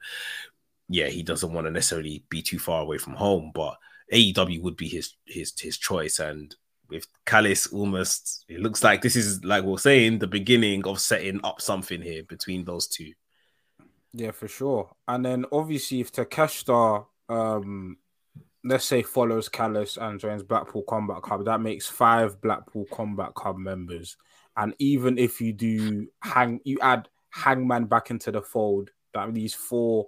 yeah, he doesn't want to necessarily be too far away from home. But AEW would be his his his choice, and with Callis almost, it looks like this is like we're saying the beginning of setting up something here between those two. Yeah, for sure. And then obviously, if Takeshita, um, let's say follows Callis and joins Blackpool Combat Club, that makes five Blackpool Combat Club members. And even if you do hang, you add Hangman back into the fold, that leaves four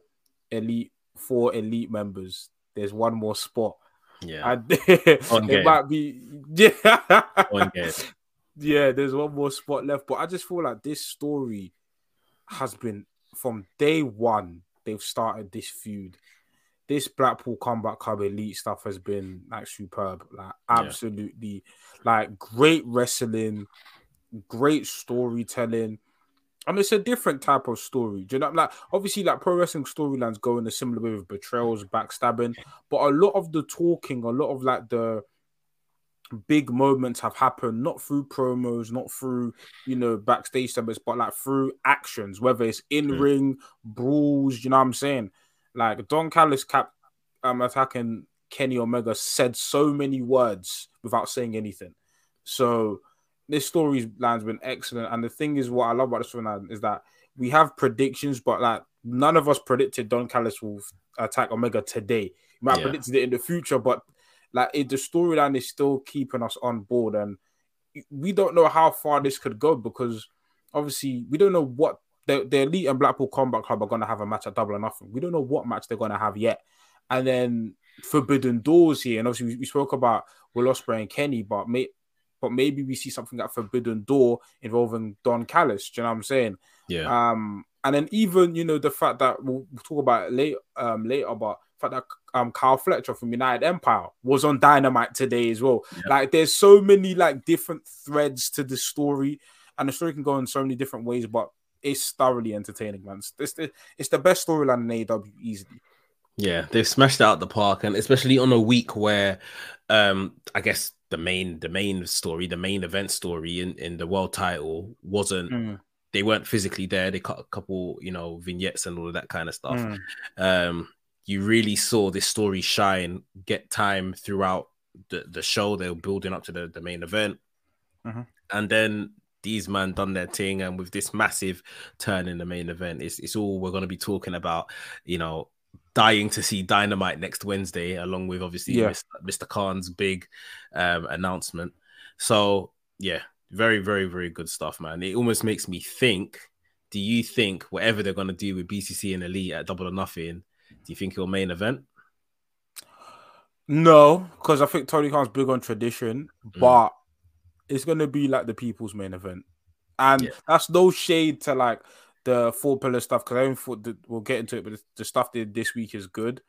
elite, four elite members. There's one more spot. Yeah, and it might be yeah. yeah, there's one more spot left, but I just feel like this story has been from day one, they've started this feud. This Blackpool Combat Club Elite stuff has been like superb, like absolutely, yeah. like great wrestling, great storytelling, and it's a different type of story. Do you know? Like obviously, like pro wrestling storylines go in a similar way with betrayals, backstabbing, but a lot of the talking, a lot of like the big moments have happened not through promos, not through you know backstage segments, but like through actions, whether it's in mm. ring brawls. You know what I'm saying? Like Don Callis cap um attacking Kenny Omega said so many words without saying anything. So this storyline's been excellent, and the thing is, what I love about this storyline is that we have predictions, but like none of us predicted Don Callis will attack Omega today. We might yeah. have predicted it in the future, but like it, the storyline is still keeping us on board, and we don't know how far this could go because obviously we don't know what the, the Elite and Blackpool Combat Club are going to have a match at Double or Nothing. We don't know what match they're going to have yet, and then Forbidden Doors here, and obviously we, we spoke about Will Ospreay and Kenny, but may, but maybe we see something at Forbidden Door involving Don Callis. Do you know what I'm saying? Yeah. Um, and then even you know the fact that we'll, we'll talk about it later, um, later, but fact that um Kyle Fletcher from United Empire was on Dynamite today as well. Yeah. Like there's so many like different threads to the story, and the story can go in so many different ways, but it's thoroughly entertaining, man. It's the, it's the best storyline in AEW easily. Yeah, they've smashed out the park, and especially on a week where, um, I guess the main the main story, the main event story in in the world title wasn't. Mm they weren't physically there. They cut a couple, you know, vignettes and all of that kind of stuff. Mm. Um, you really saw this story shine, get time throughout the, the show. They were building up to the, the main event. Mhm. And then these man done their thing. And with this massive turn in the main event, it's, it's all we're going to be talking about, you know, dying to see Dynamite next Wednesday, along with obviously Yeah. Mr. Mr. Khan's big um, announcement. So, yeah, very, very, very good stuff, man. It almost makes me think do you think whatever they're going to do with BCC and Elite at Double or Nothing, do you think it'll main event? No, because I think Tony Khan's big on tradition, Mm. but it's gonna be like the people's main event, and Yeah. that's no shade to like the four pillar stuff because I don't thought that we'll get into it, but the- the stuff they did this week is good,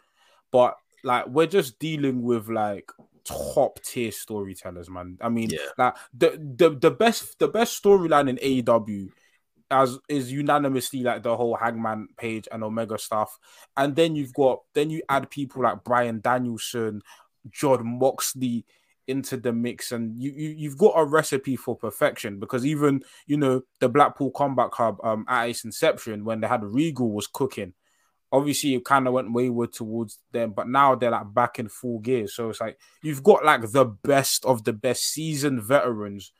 but like we're just dealing with like top tier storytellers, man. I mean, Yeah. like the the the best the best storyline in AEW as is unanimously like the whole Hangman page and Omega stuff. And then you've got then you add people like Bryan Danielson, Jon Moxley into the mix, and you, you you've got a recipe for perfection because even you know the Blackpool Combat Club um at its inception when they had Regal was cooking. Obviously, it kind of went wayward towards them, but now they're like back in full gear. So it's like you've got like the best of the best seasoned veterans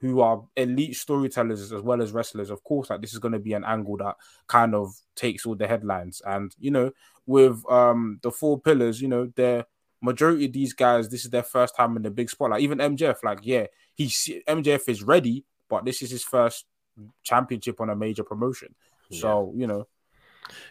who are elite storytellers as well as wrestlers. Of course, like this is going to be an angle that kind of takes all the headlines. And you know, with um the four pillars, you know, the majority of these guys, this is their first time in the big spotlight. Even MJF, like, yeah, he's MJF is ready, but this is his first championship on a major promotion. So you know,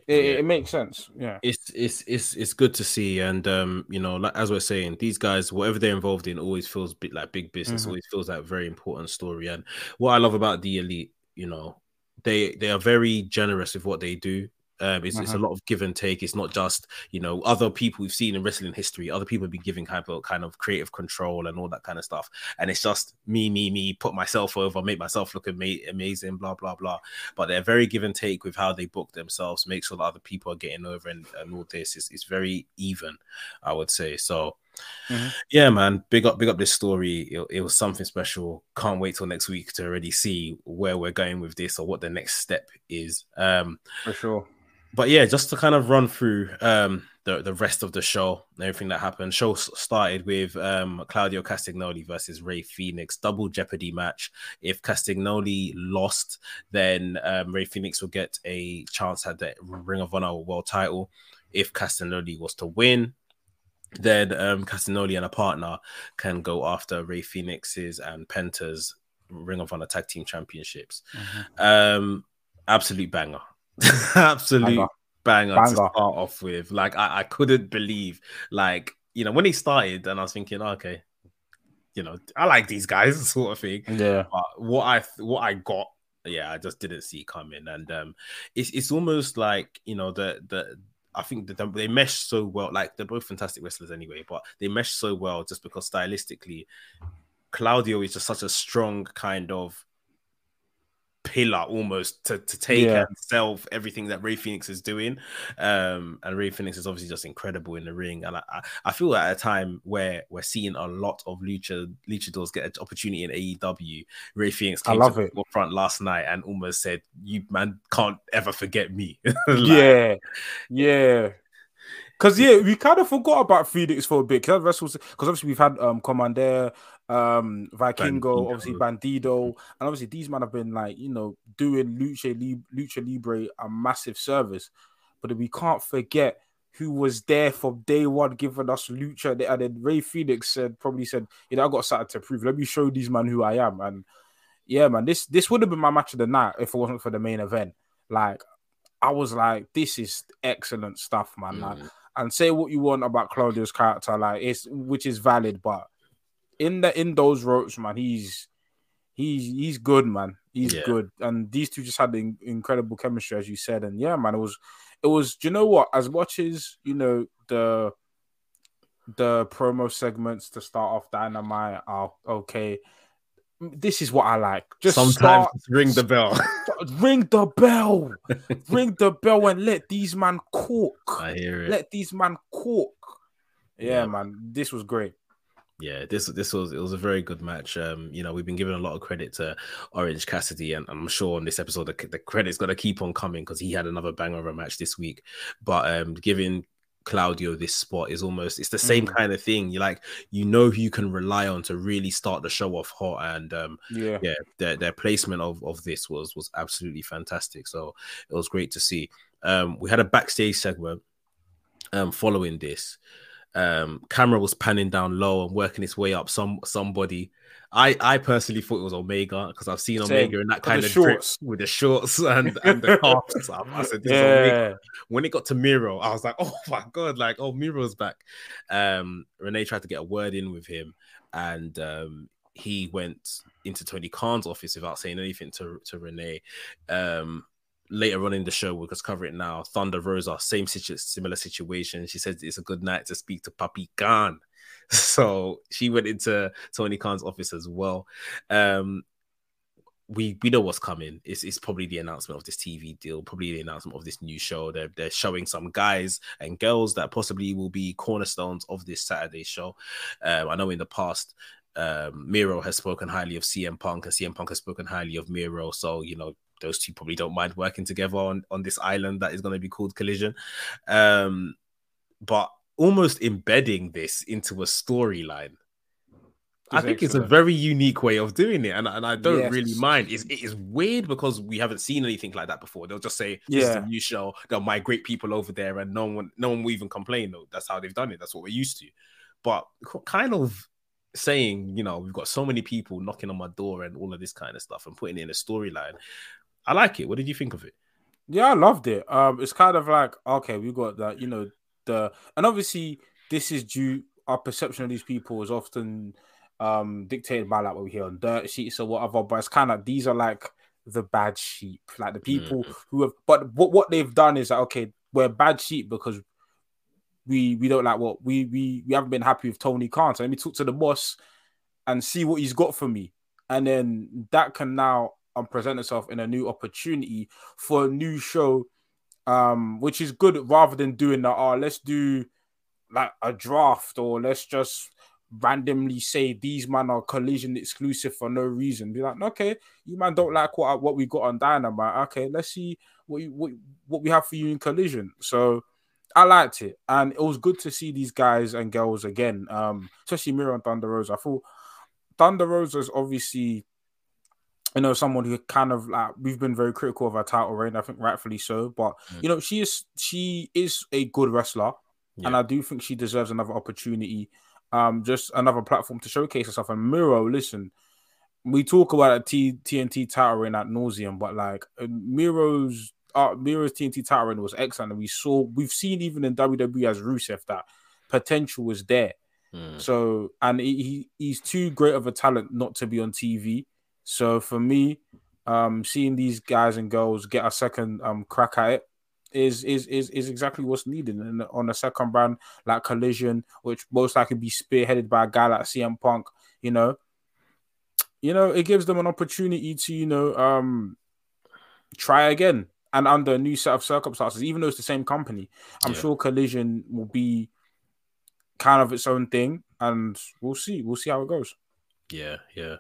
it, Yeah. it makes sense. Yeah. It's it's it's it's good to see, and um, you know, like as we're saying, these guys, whatever they're involved in, always feels bit like big business. Mhm. Always feels like a very important story. And what I love about the elite, you know, they they are very generous with what they do. Um, it's, it's a Mhm. lot of give and take. It's not just you know other people we've seen in wrestling history. Other people have been giving kind of kind of creative control and all that kind of stuff. And it's just me, me, me. Put myself over, make myself look ama- amazing. Blah blah blah. But they're very give and take with how they book themselves. Make sure that other people are getting over and, and all this. It's, it's very even, I would say. So. Mhm. Yeah, man, big up, big up this story. It, it was something special. Can't wait till next week to already see where we're going with this or what the next step is. Um, For sure. but yeah, just to kind of run through um the, the rest of the show everything that happened. Show started with um Claudio Castagnoli versus Rey Fenix double jeopardy match. If Castagnoli lost, then um, Rey Fenix will get a chance at the Ring of Honor World Title. If Castagnoli was to win, then um Castagnoli and a partner can go after Rey Fenix's and Penta's Ring of Honor Tag Team Championships. Um, absolute banger, absolute Banger. banger, to start off with. Like I, I couldn't believe, like you know, when he started, and I was thinking, okay, you know, I like these guys, sort of thing. Yeah. But what I what I got, yeah, I just didn't see coming, and um, it's it's almost like you know the the. I think that they mesh so well. Like they're both fantastic wrestlers anyway, but they mesh so well just because stylistically, Claudio is just such a strong kind of pillar almost to, to take Yeah. and sell everything that Rey Fenix is doing. Um, and Rey Fenix is obviously just incredible in the ring. And I, I, I feel at a time where we're seeing a lot of lucha luchadors get an opportunity in AEW, Rey Fenix I came love to it. the forefront last night and almost said, "You man can't ever forget me." Like, yeah, yeah. Because yeah, we kind of forgot about Fenix for a bit. Because because obviously we've had um Komander, um Vikingo, Bandido. obviously Bandido, and obviously these men have been like you know doing Lucha Lib- Lucha Libre a massive service, but we can't forget who was there from day one giving us Lucha. And then Rey Fenix said probably said, you know, I got something to prove. Let me show these man who I am. And yeah, man, this this would have been my match of the night if it wasn't for the main event. Like I was like, this is excellent stuff, man. Like, Mm. and say what you want about Claudio's character, like it's which is valid, but in the in those ropes, man, he's he's he's good, man. He's Yeah. good, and these two just had in, incredible chemistry, as you said, and yeah, man, it was it was. Do you know what? As much as you know the the promo segments to start off Dynamite are okay. This is what I like. Just Sometimes start, ring the bell. ring the bell, ring the bell, and let these man cook I hear it. let these man cook. Yeah, Yeah. man, this was great. Yeah, this this was it was a very good match. Um, you know, we've been giving a lot of credit to Orange Cassidy, and I'm sure on this episode the, the credit's gonna keep on coming because he had another banger of a match this week. But um, giving Claudio this spot is almost it's the same mm. kind of thing. You like you know who you can rely on to really start the show off hot, and um, yeah, yeah, their, their placement of of this was was absolutely fantastic. So it was great to see. Um, we had a backstage segment um following this um, camera was panning down low and working its way up some somebody. I I personally thought it was Omega because I've seen Same. Omega in that kind of shorts with the shorts and, and the calves. I said, yeah. When it got to Miro, I was like, oh my god, like oh Miro's back. Um, Renee tried to get a word in with him, and um, he went into Tony Khan's office without saying anything to to Renee. Um, later on in the show, we'll just cover it now. Thunder Rosa, same situ- similar situation. She says it's a good night to speak to Papi Khan. So she went into Tony Khan's office as well. Um, we we know what's coming. It's, it's probably the announcement of this TV deal, probably the announcement of this new show. They're they're showing some guys and girls that possibly will be cornerstones of this Saturday show. Um, I know in the past um, Miro has spoken highly of CM Punk, and CM Punk has spoken highly of Miro. So you know those two probably don't mind working together on on this island that is going to be called Collision. Um, but almost embedding this into a storyline. I think excellent. it's a very unique way of doing it, and, and I don't yes. really mind. It's, it is weird because we haven't seen anything like that before. They'll just say, "This yeah. is a new show." They'll migrate people over there, and no one, no one will even complain. Though that's how they've done it. That's what we're used to. But kind of saying, you know, we've got so many people knocking on my door and all of this kind of stuff, and putting in a storyline. I like it. What did you think of it? Yeah, I loved it. Um, it's kind of like okay, we got that, you know, the and obviously this is due our perception of these people is often um dictated by like what we hear on dirt sheets or whatever, but it's kind of these are like the bad sheep, like the people mm. who have but what what they've done is like okay, we're bad sheep because we we don't like what we we we haven't been happy with Tony Khan. So let me talk to the boss and see what he's got for me. And then that can now and present itself in a new opportunity for a new show, um, which is good rather than doing that. Oh, let's do like a draft or let's just randomly say these man are collision exclusive for no reason. Be like, okay, you man don't like what what we got on Dynamite. Okay, let's see what what what we have for you in collision. So I liked it, and it was good to see these guys and girls again. Um, especially Miro and Thunder Rosa. I thought Thunder Rosa is obviously you know, someone who kind of like we've been very critical of her title reign, I think rightfully so. But mm. you know, she is she is a good wrestler, yeah. and I do think she deserves another opportunity, um, just another platform to showcase herself. And Miro, listen, we talk about a T- TNT title reign at nauseum, but like uh, Miro's uh, Miro's TNT title reign was excellent, and we saw we've seen even in WWE as Rusev that potential was there. Mm. So, and he, he's too great of a talent not to be on TV. So for me, um, seeing these guys and girls get a second um, crack at it is is is is exactly what's needed. And on a second brand like Collision, which most likely be spearheaded by a guy like CM Punk, you know, you know, it gives them an opportunity to you know um try again and under a new set of circumstances, even though it's the same company. I'm yeah. sure Collision will be kind of its own thing, and we'll see. We'll see how it goes. Yeah, yeah.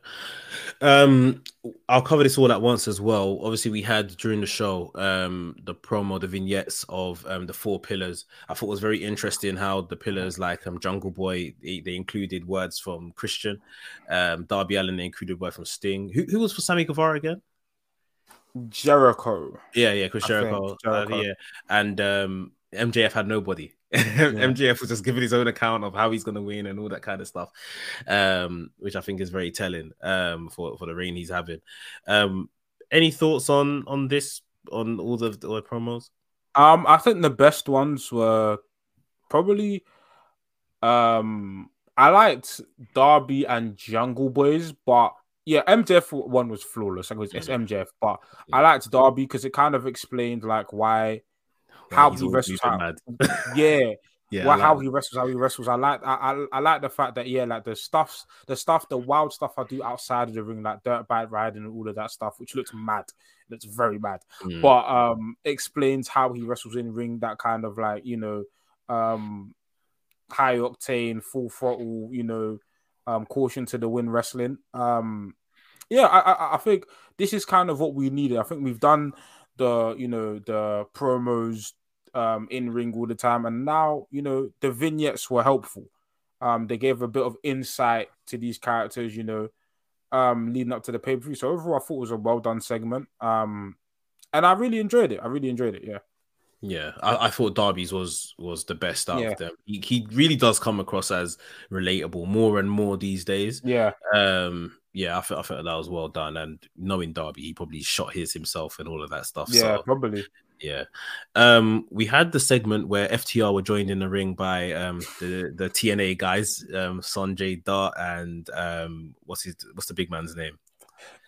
Um, I'll cover this all at once as well. Obviously, we had during the show um the promo, the vignettes of um the four pillars. I thought it was very interesting how the pillars like um Jungle Boy they, they included words from Christian, um Darby Allin they included word from Sting. Who who was for Sammy Guevara again? Jericho. Yeah, yeah, Chris Jericho. Jericho. Uh, yeah, and um MJF had nobody. MJF was just giving his own account of how he's going to win and all that kind of stuff, um, which I think is very telling um, for for the reign he's having. Um, any thoughts on on this on all the, the promos? Um, I think the best ones were probably um I liked Darby and Jungle Boys, but yeah, MJF one was flawless. I guess it's MJF, but I liked Darby because it kind of explained like why how he wrestles. How, yeah, yeah, well, like how he wrestles, how he wrestles. I like, I, I, I, like the fact that yeah, like the stuffs, the stuff, the wild stuff I do outside of the ring, like dirt bike riding and all of that stuff, which looks mad, looks very mad. Mm. But um, explains how he wrestles in ring, that kind of like you know, um, high octane, full throttle, you know, Um, caution to the wind wrestling. Um, yeah, I, I I think this is kind of what we needed. I think we've done the you know the promos um in ring all the time, and now you know the vignettes were helpful. Um, they gave a bit of insight to these characters, you know, um, leading up to the pay per view. So overall, I thought it was a well done segment. Um, and I really enjoyed it. I really enjoyed it. Yeah. Yeah, I, I thought Darby's was was the best out Yeah. of them. He, he really does come across as relatable more and more these days. Yeah. Um, yeah, I felt I felt that was well done. And knowing Darby, he probably shot his himself and all of that stuff. Yeah. So Probably. Yeah. Um, we had the segment where FTR were joined in the ring by um the the TNA guys, um, Sanjay Dutt and um what's his what's the big man's name?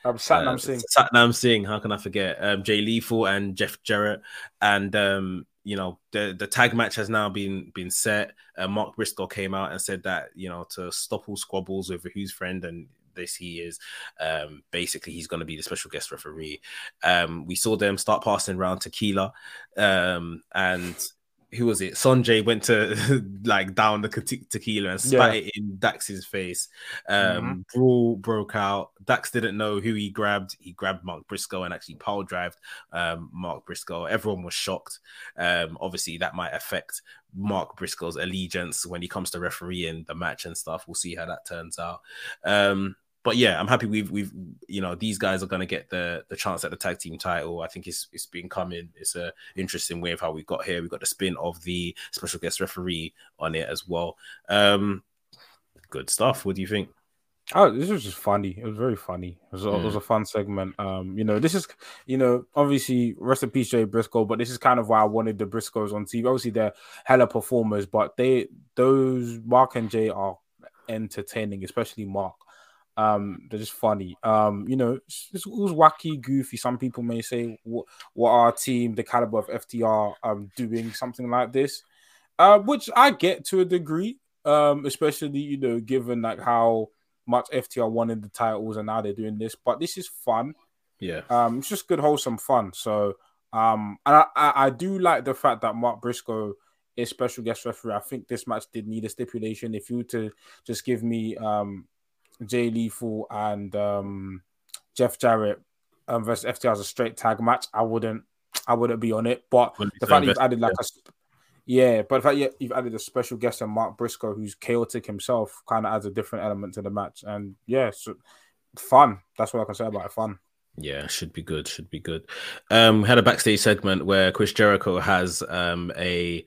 Um, Satnam Uh, Singh. Satnam Singh. How can I forget? Um, Jay Lethal and Jeff Jarrett, and um, you know the the tag match has now been been set. Uh, Mark Briscoe came out and said that you know to stop all squabbles over who's friend and this he is. Um, basically, he's going to be the special guest referee. Um, we saw them start passing around tequila, um, and who was it? Sanjay went to like down the te- tequila and spat Yeah. it in Dax's face. Um, Brawl broke out. Dax didn't know who he grabbed. He grabbed Mark Briscoe and actually pile drived um, Mark Briscoe. Everyone was shocked. Um, obviously, that might affect Mark Briscoe's allegiance when he comes to refereeing the match and stuff. We'll see how that turns out. Um, but yeah, I'm happy we've we've you know these guys are gonna get the the chance at the tag team title. I think it's it's been coming. It's a interesting way of how we got here. We got the spin of the special guest referee on it as well. Um, good stuff. What do you think? Oh, this was just funny. It was very funny. It was, a, it was a fun segment. Um, you know, this is, you know, obviously rest in peace, Jay Briscoe. But this is kind of why I wanted the Briscoes on TV. Obviously, they're hella performers, but they those Mark and Jay are entertaining, especially Mark. Um, they're just funny. Um, you know, it's, it's, it was wacky, goofy. Some people may say, "What, what our team, the caliber of FTR, um, doing something like this?" Uh, which I get to a degree. Um, especially you know, given like how much FTR wanted the titles and now they're doing this. But this is fun. Yeah, Um, it's just good, wholesome fun. So, um, and I, I, I do like the fact that Mark Briscoe is special guest referee. I think this match did need a stipulation. If you were to just give me um Jay Lethal and um Jeff Jarrett um, versus FTR as a straight tag match, I wouldn't, I wouldn't be on it. But Wouldn't the fact that you've added like a yeah, but the fact yeah, you've added a special guest and Mark Briscoe, who's chaotic himself, kind of adds a different element to the match. And yeah, so fun. That's what I can say about it. Fun. Yeah, should be good. Should be good. Um, we had a backstage segment where Chris Jericho has um a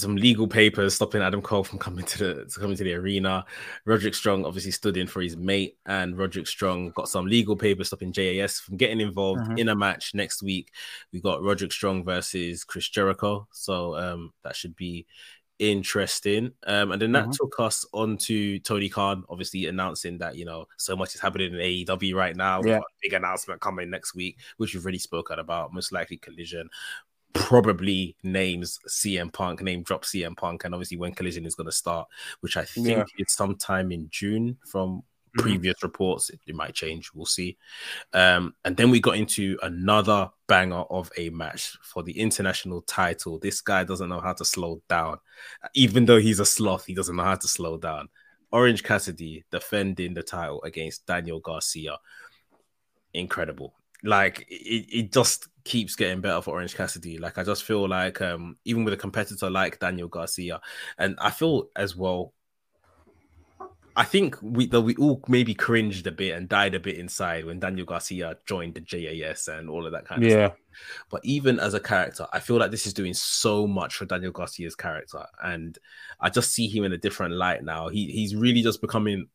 some legal papers stopping Adam Cole from coming to the coming to the arena. Roderick Strong obviously stood in for his mate, and Roderick Strong got some legal papers stopping JAS from getting involved Mhm. in a match next week. We got Roderick Strong versus Chris Jericho, so um that should be interesting. Um, and then that Mhm. took us on to Tony Khan, obviously announcing that you know so much is happening in AEW right now. We've Yeah. got a big announcement coming next week, which we've already spoken about. Most likely collision. Probably names CM Punk, name drop CM Punk, and obviously when collision is going to start, which I think Yeah. is sometime in June from Mhm. previous reports. It, it might change, we'll see. Um, and then we got into another banger of a match for the international title. This guy doesn't know how to slow down, even though he's a sloth, he doesn't know how to slow down. Orange Cassidy defending the title against Daniel Garcia. Incredible. Like it, it just keeps getting better for Orange Cassidy. Like I just feel like um even with a competitor like Daniel Garcia, and I feel as well I think we that we all maybe cringed a bit and died a bit inside when Daniel Garcia joined the JAS and all of that kind of Yeah. stuff. But even as a character, I feel like this is doing so much for Daniel Garcia's character, and I just see him in a different light now. He he's really just becoming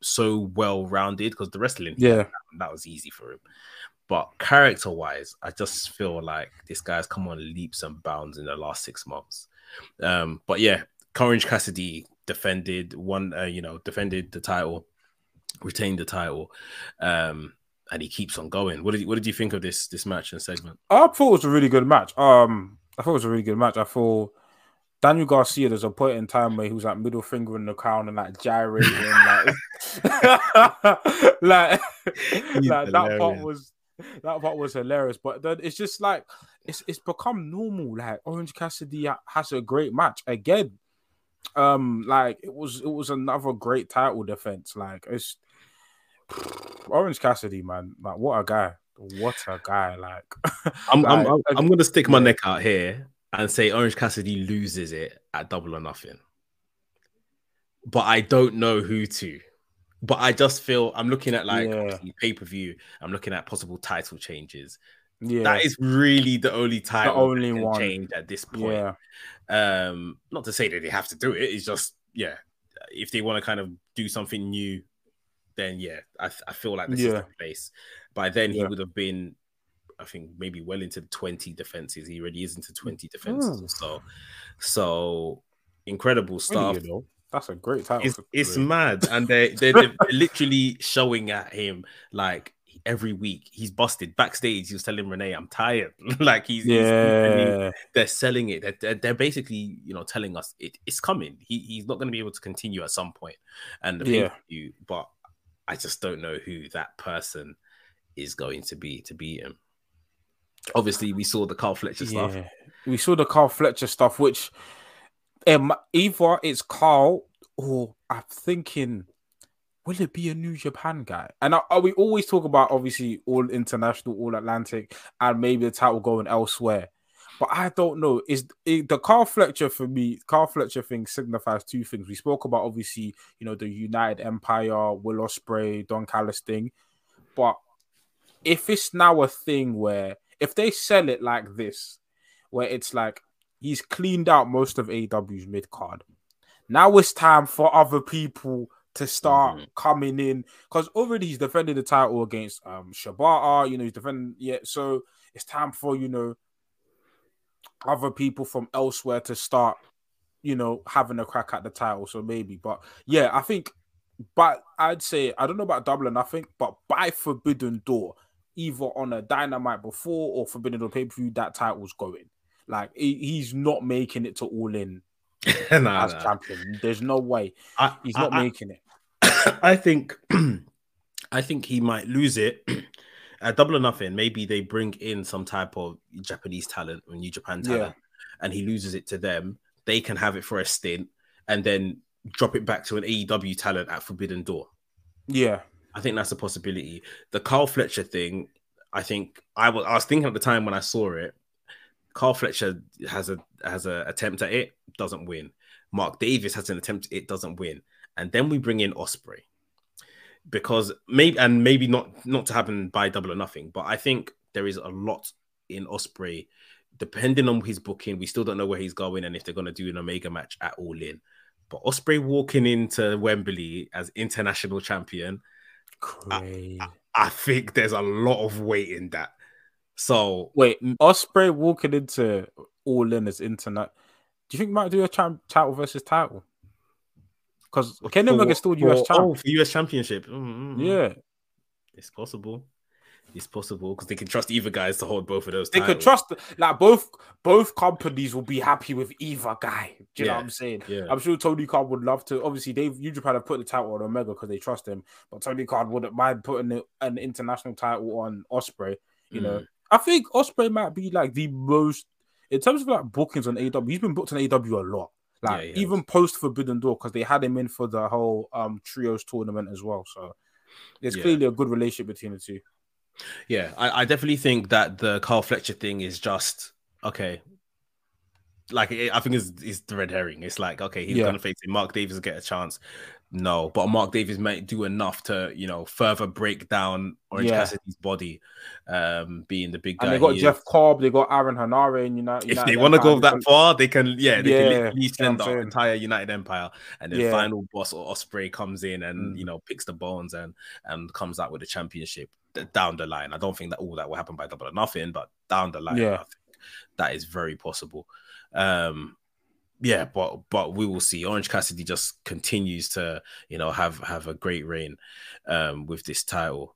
so well rounded because the wrestling Yeah. that was easy for him. But character wise, I just feel like this guy's come on leaps and bounds in the last six months. Um, but yeah, Orange Cassidy defended one, uh, you know, defended the title, retained the title, um, and he keeps on going. What did you, what did you think of this this match and segment? I thought it was a really good match. Um, I thought it was a really good match. I thought Daniel Garcia. There's a point in time where he was like middle finger in the crown and like gyrating, like, like, like that part was that part was hilarious. But then it's just like it's it's become normal. Like Orange Cassidy has a great match again. Um, like it was it was another great title defense. Like it's Orange Cassidy, man. Like what a guy. What a guy. Like I'm like, I'm, I'm, I'm gonna stick my neck out here and say Orange Cassidy loses it at double or nothing. But I don't know who to. But I just feel I'm looking at like Yeah. pay per view. I'm looking at possible title changes. yeah, That is really the only title that only one. change at this point. yeah, Um, not to say that they have to do it. It's just yeah, if they want to kind of do something new, then yeah, I, I feel like this is the place. By then he Yeah. would have been, I think maybe well into the twenty defenses. He already is into twenty defenses. Mm. So, so incredible stuff. You know, that's a great title. It's, it's mad, and they they're, they're literally showing at him like every week he's busted backstage. He was telling Renee, "I'm tired." like he's, he's yeah, they're selling it. They're, they're, they're basically, you know, telling us it, it's coming. He, he's not going to be able to continue at some point. And the Yeah. pay-per-view, but I just don't know who that person is going to be to beat him. Obviously, we saw the Carl Fletcher stuff. We saw the Carl Fletcher stuff, which um, either it's Carl or I'm thinking, will it be a New Japan guy? And I, I- we always talk about obviously all international, all Atlantic, and maybe the title going elsewhere. But I don't know. Is the Carl Fletcher for me? Carl Fletcher thing signifies two things. We spoke about obviously, you know, the United Empire, Will Ospreay, Don Callis thing. But if it's now a thing where if they sell it like this, where it's like he's cleaned out most of AW's mid card. Now it's time for other people to start Mhm. coming in because already he's defended the title against um Shibata, you know, he's defending yeah. So it's time for you know other people from elsewhere to start, you know, having a crack at the title. So maybe, but yeah, I think, but I'd say I don't know about double or nothing, but by Forbidden Door, either on a Dynamite before or Forbidden Door pay per view, that title's going. Like he- he's not making it to All In Nah, as nah. champion. There's no way I, he's not I- making it. I think I think he might lose it at double or nothing. Maybe they bring in some type of Japanese talent or New Japan Yeah. talent, and he loses it to them. They can have it for a stint and then drop it back to an AEW talent at Forbidden Door. Yeah, I think that's a possibility. The Carl Fletcher thing, I think I was I was thinking at the time when I saw it, Carl Fletcher has a has a attempt at it, doesn't win. Mark Davis has an attempt, it doesn't win. And then we bring in Ospreay. Because maybe and maybe not not to happen by double or nothing, but I think there is a lot in Ospreay. Depending on his booking, we still don't know where he's going and if they're going to do an Omega match at all in. But Ospreay walking into Wembley as international champion, crazy. I think there's a lot of weight in that. So Wait, Ospreay walking into All In as internet. Do you think he might do a champ title versus title? Because Kenny Omega still for- US champ. Oh, for US championship. Mm, mm, mm. yeah, it's possible. It's possible because they can trust either guys to hold both of those. they could trust like both both companies will be happy with either guy. Do you know what I'm saying? Yeah, I'm sure Tony Khan would love to. Obviously, they've New Japan have put the title on Omega because they trust him, but Tony Khan wouldn't mind putting an international title on Ospreay. You know, Mm. I think Ospreay might be like the most in terms of like bookings on AW. He's been booked on AW a lot. Like Yeah, even post Forbidden Door because they had him in for the whole um trios tournament as well. So there's Yeah. clearly a good relationship between the two. yeah. I, I definitely think that the Carl Fletcher thing is just okay. Like I think it's, it's the red herring. It's like okay, he's gonna face it. Mark Davis will get a chance. No, but Mark Davis might do enough to you know further break down Orange Yeah. Cassidy's body, um, being the big guy. And they got Jeff is. Cobb, they got Aaron Henare, and United. if they want to go that far, they can. Yeah, they Yeah, can you literally send the entire United Empire, and then Yeah. final boss or Ospreay comes in and Mm. you know picks the bones and and comes out with the championship down the line. I don't think that all that will happen by double or nothing, but down the line, Yeah. I think that is very possible. Um, yeah, but but we will see. Orange Cassidy just continues to you know have have a great reign um, with this title.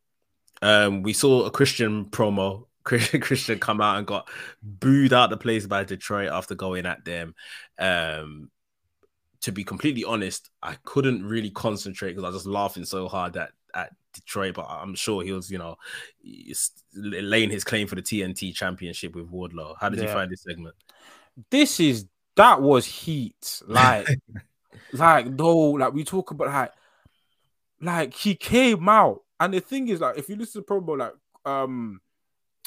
Um, we saw a Christian promo. Christian come out and got booed out the place by Detroit after going at them. Um, to be completely honest, I couldn't really concentrate because I was just laughing so hard at at Detroit. But I'm sure he was, you know, laying his claim for the TNT Championship with Wardlow. How did you find this segment? This is that was heat. Like Like, no, like we talk about like, like he came out, and the thing is, like, if you listen to promo, like, um,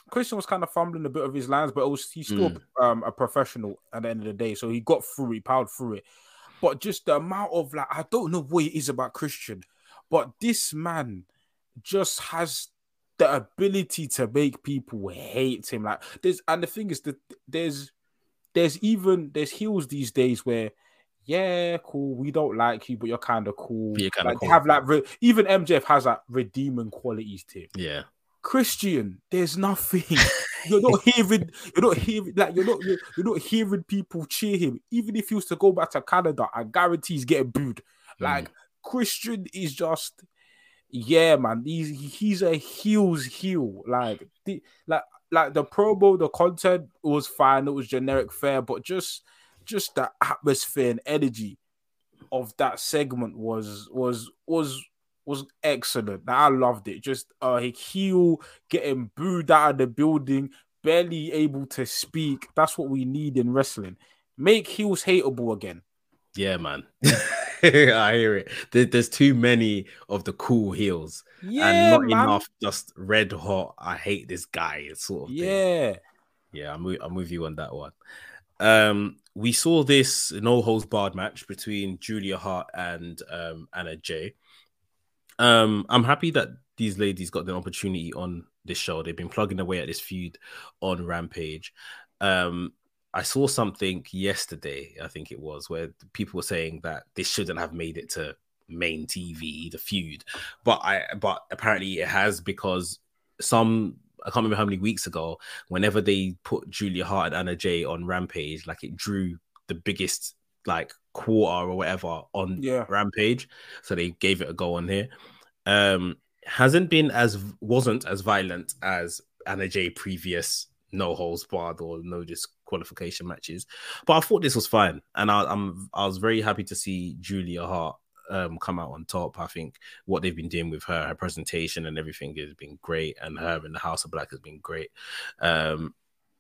Christian was kind of fumbling a bit of his lines, but was, he's still mm. um, a professional at the end of the day, so he got through, he powered through it. But just the amount of like, I don't know what it is about Christian, but this man just has the ability to make people hate him. Like there's, and the thing is that there's, there's even there's heels these days where yeah, cool. We don't like you, but you're kind of cool. Kind of like, cool. have like re- even MJF has like redeeming qualities to him. Yeah. Christian, there's nothing. you're not hearing. You're not hearing. Like you're not. You're, you're, not hearing people cheer him. Even if he was to go back to Canada, I guarantee he's getting booed. Mm. Like Christian is just. Yeah, man. He's he's a heels heel. Like the like like the promo, the content was fine. It was generic, fair, but just just the atmosphere and energy of that segment was was was was excellent. I loved it. Just uh heel getting booed out of the building, barely able to speak. That's what we need in wrestling. Make heels hateable again. Yeah, man. I hear it. there's too many of the cool heels, yeah, and not man. enough just red hot. I hate this guy. Sort of yeah, thing. yeah. I'm with, I'm with you on that one. Um, we saw this no holds barred match between Julia Hart and um, Anna Jay. Um, I'm happy that these ladies got the opportunity on this show. They've been plugging away at this feud on Rampage. Um, I saw something yesterday, I think it was, where people were saying that this shouldn't have made it to main TV, the feud, but I but apparently it has because some I can't remember how many weeks ago, whenever they put Julia Hart and Anna Jay on Rampage, like it drew the biggest like quarter or whatever on yeah. Rampage. So they gave it a go on here. Um hasn't been as wasn't as violent as Anna Jay previous no holes barred or no disqualification matches. But I thought this was fine. And I, I'm I was very happy to see Julia Hart um, come out on top. I think what they've been doing with her, her presentation and everything has been great, and her in the House of Black has been great. Um,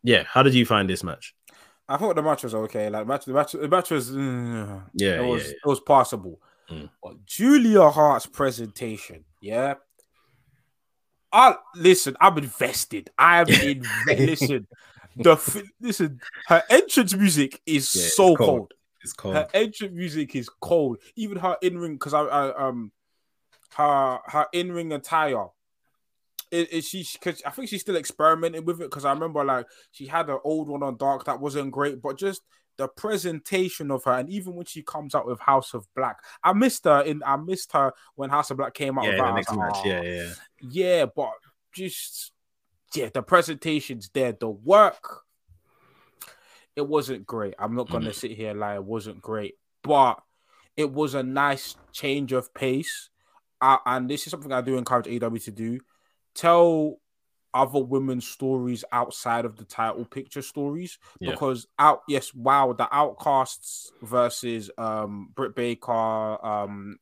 yeah, how did you find this match? I thought the match was okay. Like match, the match, the match was uh, yeah, it was yeah, yeah. it was possible. Mm. But Julia Hart's presentation, yeah. I listen. I'm invested. I'm invested. listen, the listen. Her entrance music is yeah, so cold. cold. It's cold. Her entrance music is cold. Even her in ring, because I, I um her her in ring attire. Is she? Because I think she's still experimenting with it. Because I remember like she had an old one on Dark that wasn't great, but just the presentation of her, and even when she comes out with House of Black, I missed her in. I missed her when House of Black came out. Yeah, the next like, match. Oh. Yeah, yeah, yeah. But just yeah, the presentation's there. The work it wasn't great. I'm not gonna mm. sit here lie, it wasn't great, but it was a nice change of pace. Uh, and this is something I do encourage AEW to do: tell other women's stories outside of the title picture stories. Yeah. Because out, yes, wow, the Outcasts versus um Britt Baker, um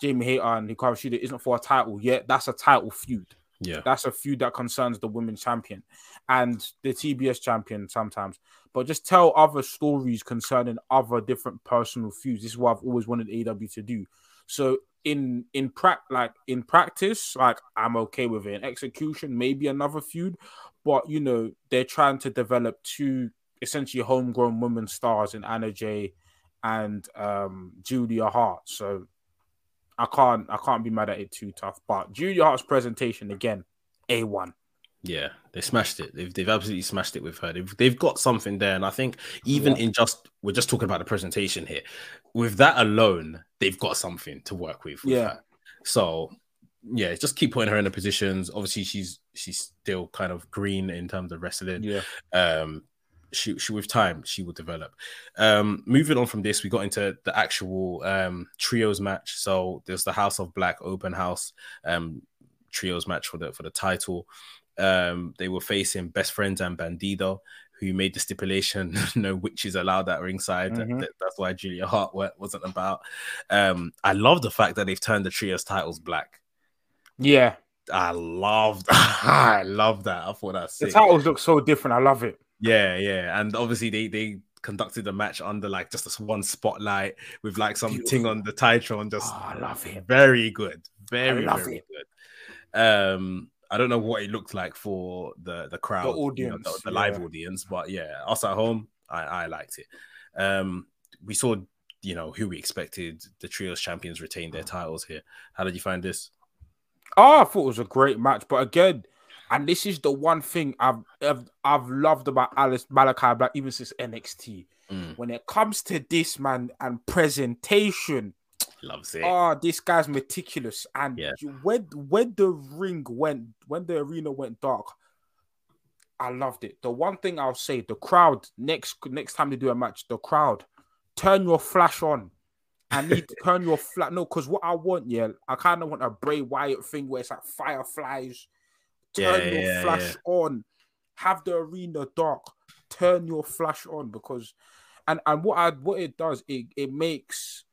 Jamie Hayter and Hikaru Shida isn't for a title yet. That's a title feud. Yeah, that's a feud that concerns the women's champion and the TBS champion sometimes. But just tell other stories concerning other different personal feuds. This is what I've always wanted AEW to do. So in in pra- like in practice, like I'm okay with it. In execution, maybe another feud, but you know they're trying to develop two essentially homegrown women stars in Anna Jay and um, Julia Hart. So I can't I can't be mad at it too tough. But Julia Hart's presentation again, a one. Yeah, they smashed it. They've they've absolutely smashed it with her. They've they've got something there, and I think even yeah. in just we're just talking about the presentation here. With that alone, they've got something to work with. with yeah. Her. So yeah, just keep putting her in the positions. Obviously, she's she's still kind of green in terms of wrestling. Yeah. Um, she, she with time she will develop. Um, moving on from this, we got into the actual um trios match. So there's the House of Black open house um trios match for the for the title. Um, they were facing Best Friends and Bandido, who made the stipulation no witches allowed at ringside. Mm-hmm. That, that's why Julia Hart wasn't about. Um, I love the fact that they've turned the trios titles black. Yeah, I loved. I love that. I thought that's the titles look so different. I love it. Yeah, yeah, and obviously they they conducted the match under like just this one spotlight with like something on the TitanTron. Just oh, I love it. Very good. Very, very it. good. Um, I don't know what it looked like for the the crowd, the audience, you know, the, the yeah. live audience, but yeah, us at home, I, I liked it. Um, we saw, you know, who we expected. The trios champions retain their titles here. How did you find this? Oh, I thought it was a great match, but again, and this is the one thing I've I've, I've loved about Aleister Malakai Black even since NXT. Mm. When it comes to this man and presentation, loves it. Oh, this guy's meticulous. And yeah. when when the ring went, when the arena went dark, I loved it. The one thing I'll say, the crowd next next time they do a match, the crowd, turn your flash on. I need to turn your flat. No, because what I want, yeah, I kind of want a Bray Wyatt thing where it's like fireflies. Turn yeah, your yeah, flash yeah. on. Have the arena dark. Turn your flash on because, and and what I what it does, it it makes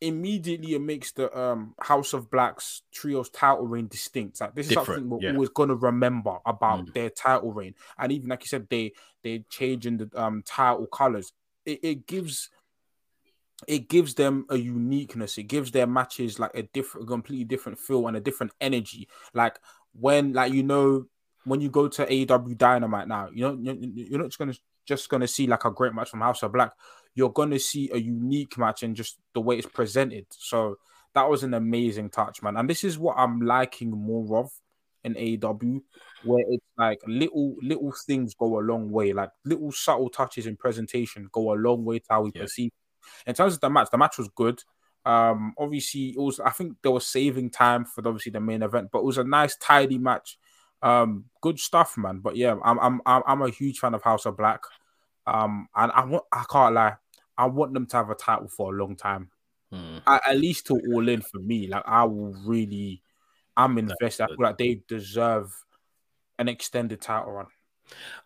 immediately it makes the um House of Blacks trios title reign distinct. Like this is Different, something we're yeah. always gonna remember about Mm. their title reign. And even like you said, they they changing the um title colors. It, it gives it gives them a uniqueness. It gives their matches like a different, completely different feel and a different energy. Like when, like you know, when you go to AEW Dynamite now, you know, you're, not just gonna just gonna see like a great match from House of Black. You're gonna see a unique match and just the way it's presented. So that was an amazing touch, man. And this is what I'm liking more of in AEW, where it's like little little things go a long way, like little subtle touches in presentation go a long way to how we Yeah. perceive. In terms of the match, the match was good. Um, obviously, it was. I think they were saving time for obviously the main event, but it was a nice, tidy match. Um, good stuff, man. But yeah, I'm I'm I'm, a huge fan of House of Black. Um, and I want I can't lie, I want them to have a title for a long time. Mm. at, at least to all in for me. Like I will really, I'm invested. I feel like they deserve an extended title run.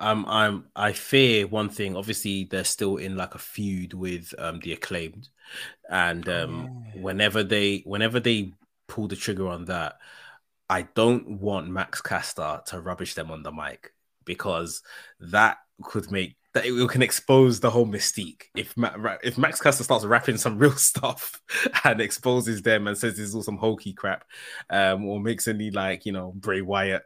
Um, I'm I fear one thing. Obviously, they're still in like a feud with um the acclaimed, and um Yeah. whenever they whenever they pull the trigger on that, I don't want Max Caster to rubbish them on the mic because that could make that it can expose the whole mystique. If Ma- if Max Caster starts rapping some real stuff and exposes them and says this is all some hokey crap, um, or makes any like you know Bray Wyatt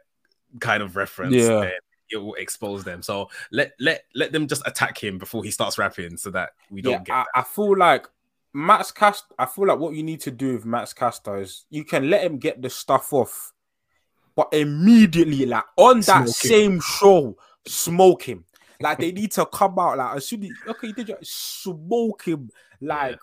kind of reference, Yeah. It will expose them. So let let let them just attack him before he starts rapping, so that we don't Yeah, get. I, I feel like Max Cast. I feel like what you need to do with Max Caster is you can let him get the stuff off, but immediately, like on that him. same show, smoke him. Like they need to come out like as soon as okay, you did your smoke him, like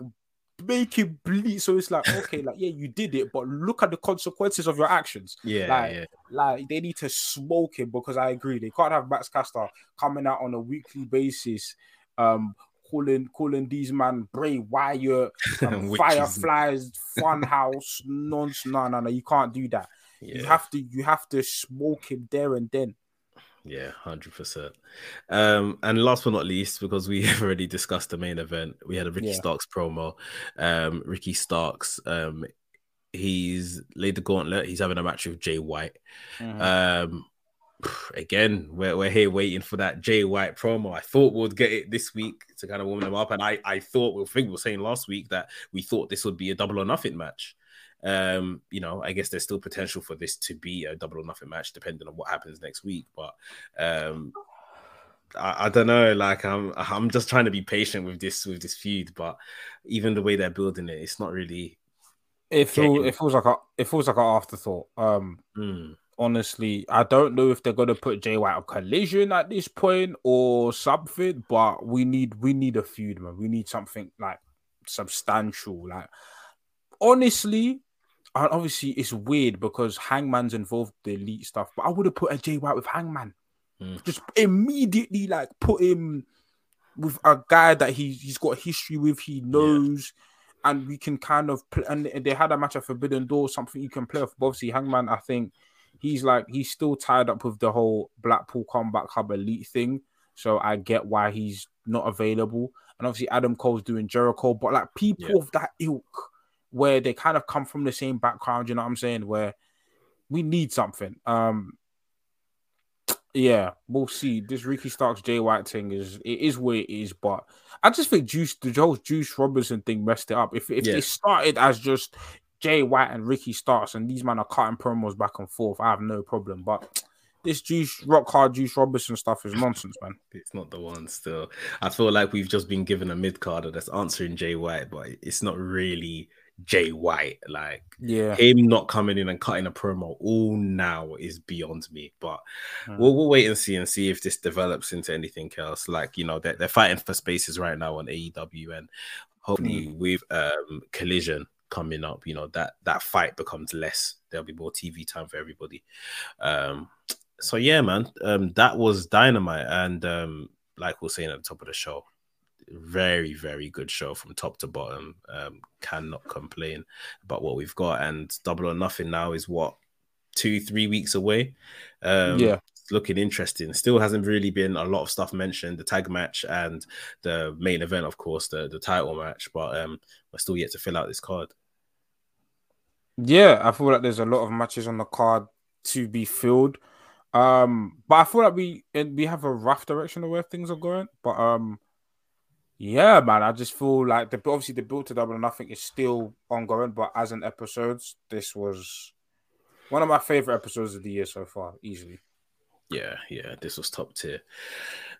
make him bleed. So it's like okay, like yeah, you did it, but look at the consequences of your actions. yeah, like- yeah, Like they need to smoke him because I agree they can't have Max Caster coming out on a weekly basis, um, calling calling these man Bray Wyatt, um. Fireflies, Funhouse, nonsense. No, no, no, you can't do that. You have to you have to smoke him there and then. Yeah, hundred percent. Um, and last but not least, because we have already discussed the main event, we had a Ricky Yeah. Starks promo. Um, Ricky Starks, um, he's laid the gauntlet. He's having a match with Jay White. Um, again, we're, we're here waiting for that Jay White promo. I thought we'd get it this week to kind of warm them up, and I I thought we think we were saying last week that we thought this would be a double or nothing match. Um, you know, I guess there's still potential for this to be a double or nothing match, depending on what happens next week. But um, I, I don't know. Like I'm, I'm just trying to be patient with this with this feud. But even the way they're building it, it's not really. It feels it feels like a it feels like an afterthought. Um, Mm, honestly, I don't know if they're gonna put Jay White on collision at this point or something, but we need we need a feud, man. We need something like substantial. Like honestly, obviously it's weird because Hangman's involved the elite stuff, but I would have put a Jay White with Hangman. Mm. Just immediately like put him with a guy that he he's got history with, he knows. And we can kind of play, and they had a match at Forbidden Door, something you can play off. But obviously, Hangman, I think he's like he's still tied up with the whole Blackpool Combat Club Elite thing. So I get why he's not available. And obviously Adam Cole's doing Jericho, but like people Yeah. of that ilk where they kind of come from the same background, you know what I'm saying? Where we need something. Um Yeah, we'll see. This Ricky Starks Jay White thing is it is what it is, but I just think Juice the whole Juice Robinson thing messed it up. If if yeah. they started as just Jay White and Ricky Starks and these men are cutting promos back and forth, I have no problem. But this Juice Rock Hard Juice Robinson stuff is nonsense, man. It's not the one still. I feel like we've just been given a mid carder that's answering Jay White, but it's not really Jay White. Like, yeah, him not coming in and cutting a promo all now is beyond me. But mm. we'll, we'll wait and see and see if this develops into anything else. Like, you know, they're, they're fighting for spaces right now on AEW, and hopefully mm. with um, Collision coming up, you know that that fight becomes less. There'll be more TV time for everybody. Um, so yeah, man, um, that was dynamite, and um, like we are saying at the top of the show, very very good show from top to bottom. Um, cannot complain about what we've got, and Double or Nothing now is what two three weeks away. Um, yeah, looking interesting. Still hasn't really been a lot of stuff mentioned. The tag match and the main event, of course, the the title match, but um, we're still yet to fill out this card. Yeah, I feel like there's a lot of matches on the card to be filled. Um, but I feel like we we have a rough direction of where things are going. But um, yeah, man, I just feel like the obviously the build to double or nothing is still ongoing. But as an episodes, this was one of my favorite episodes of the year so far, easily. Yeah, yeah, this was top tier.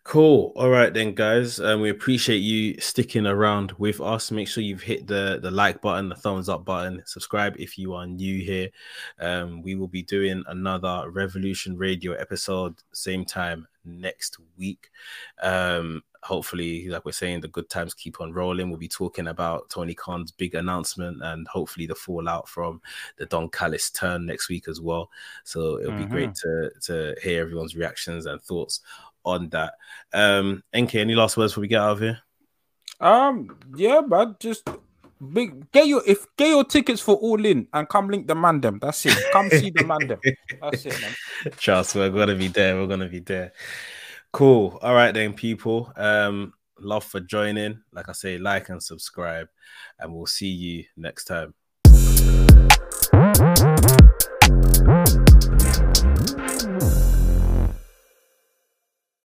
Cool. All right then, guys. Um, we appreciate you sticking around with us. Make sure you've hit the the like button, the thumbs up button, subscribe if you are new here. Um, we will be doing another Revolution Radio episode same time next week. Um, hopefully, like we're saying, the good times keep on rolling. We'll be talking about Tony Khan's big announcement and hopefully the fallout from the Don Callis turn next week as well. So it'll mm-hmm. be great to to hear everyone's reactions and thoughts on that. Um, NK, any last words before we get out of here? Um, yeah, but just big get your if get your tickets for all in and come link the Mandem. That's it. Come see the Mandem. That's it, man. Trust, we're gonna be there. We're gonna be there. Cool. All right then, people. Um, love for joining. Like I say, like and subscribe, and we'll see you next time.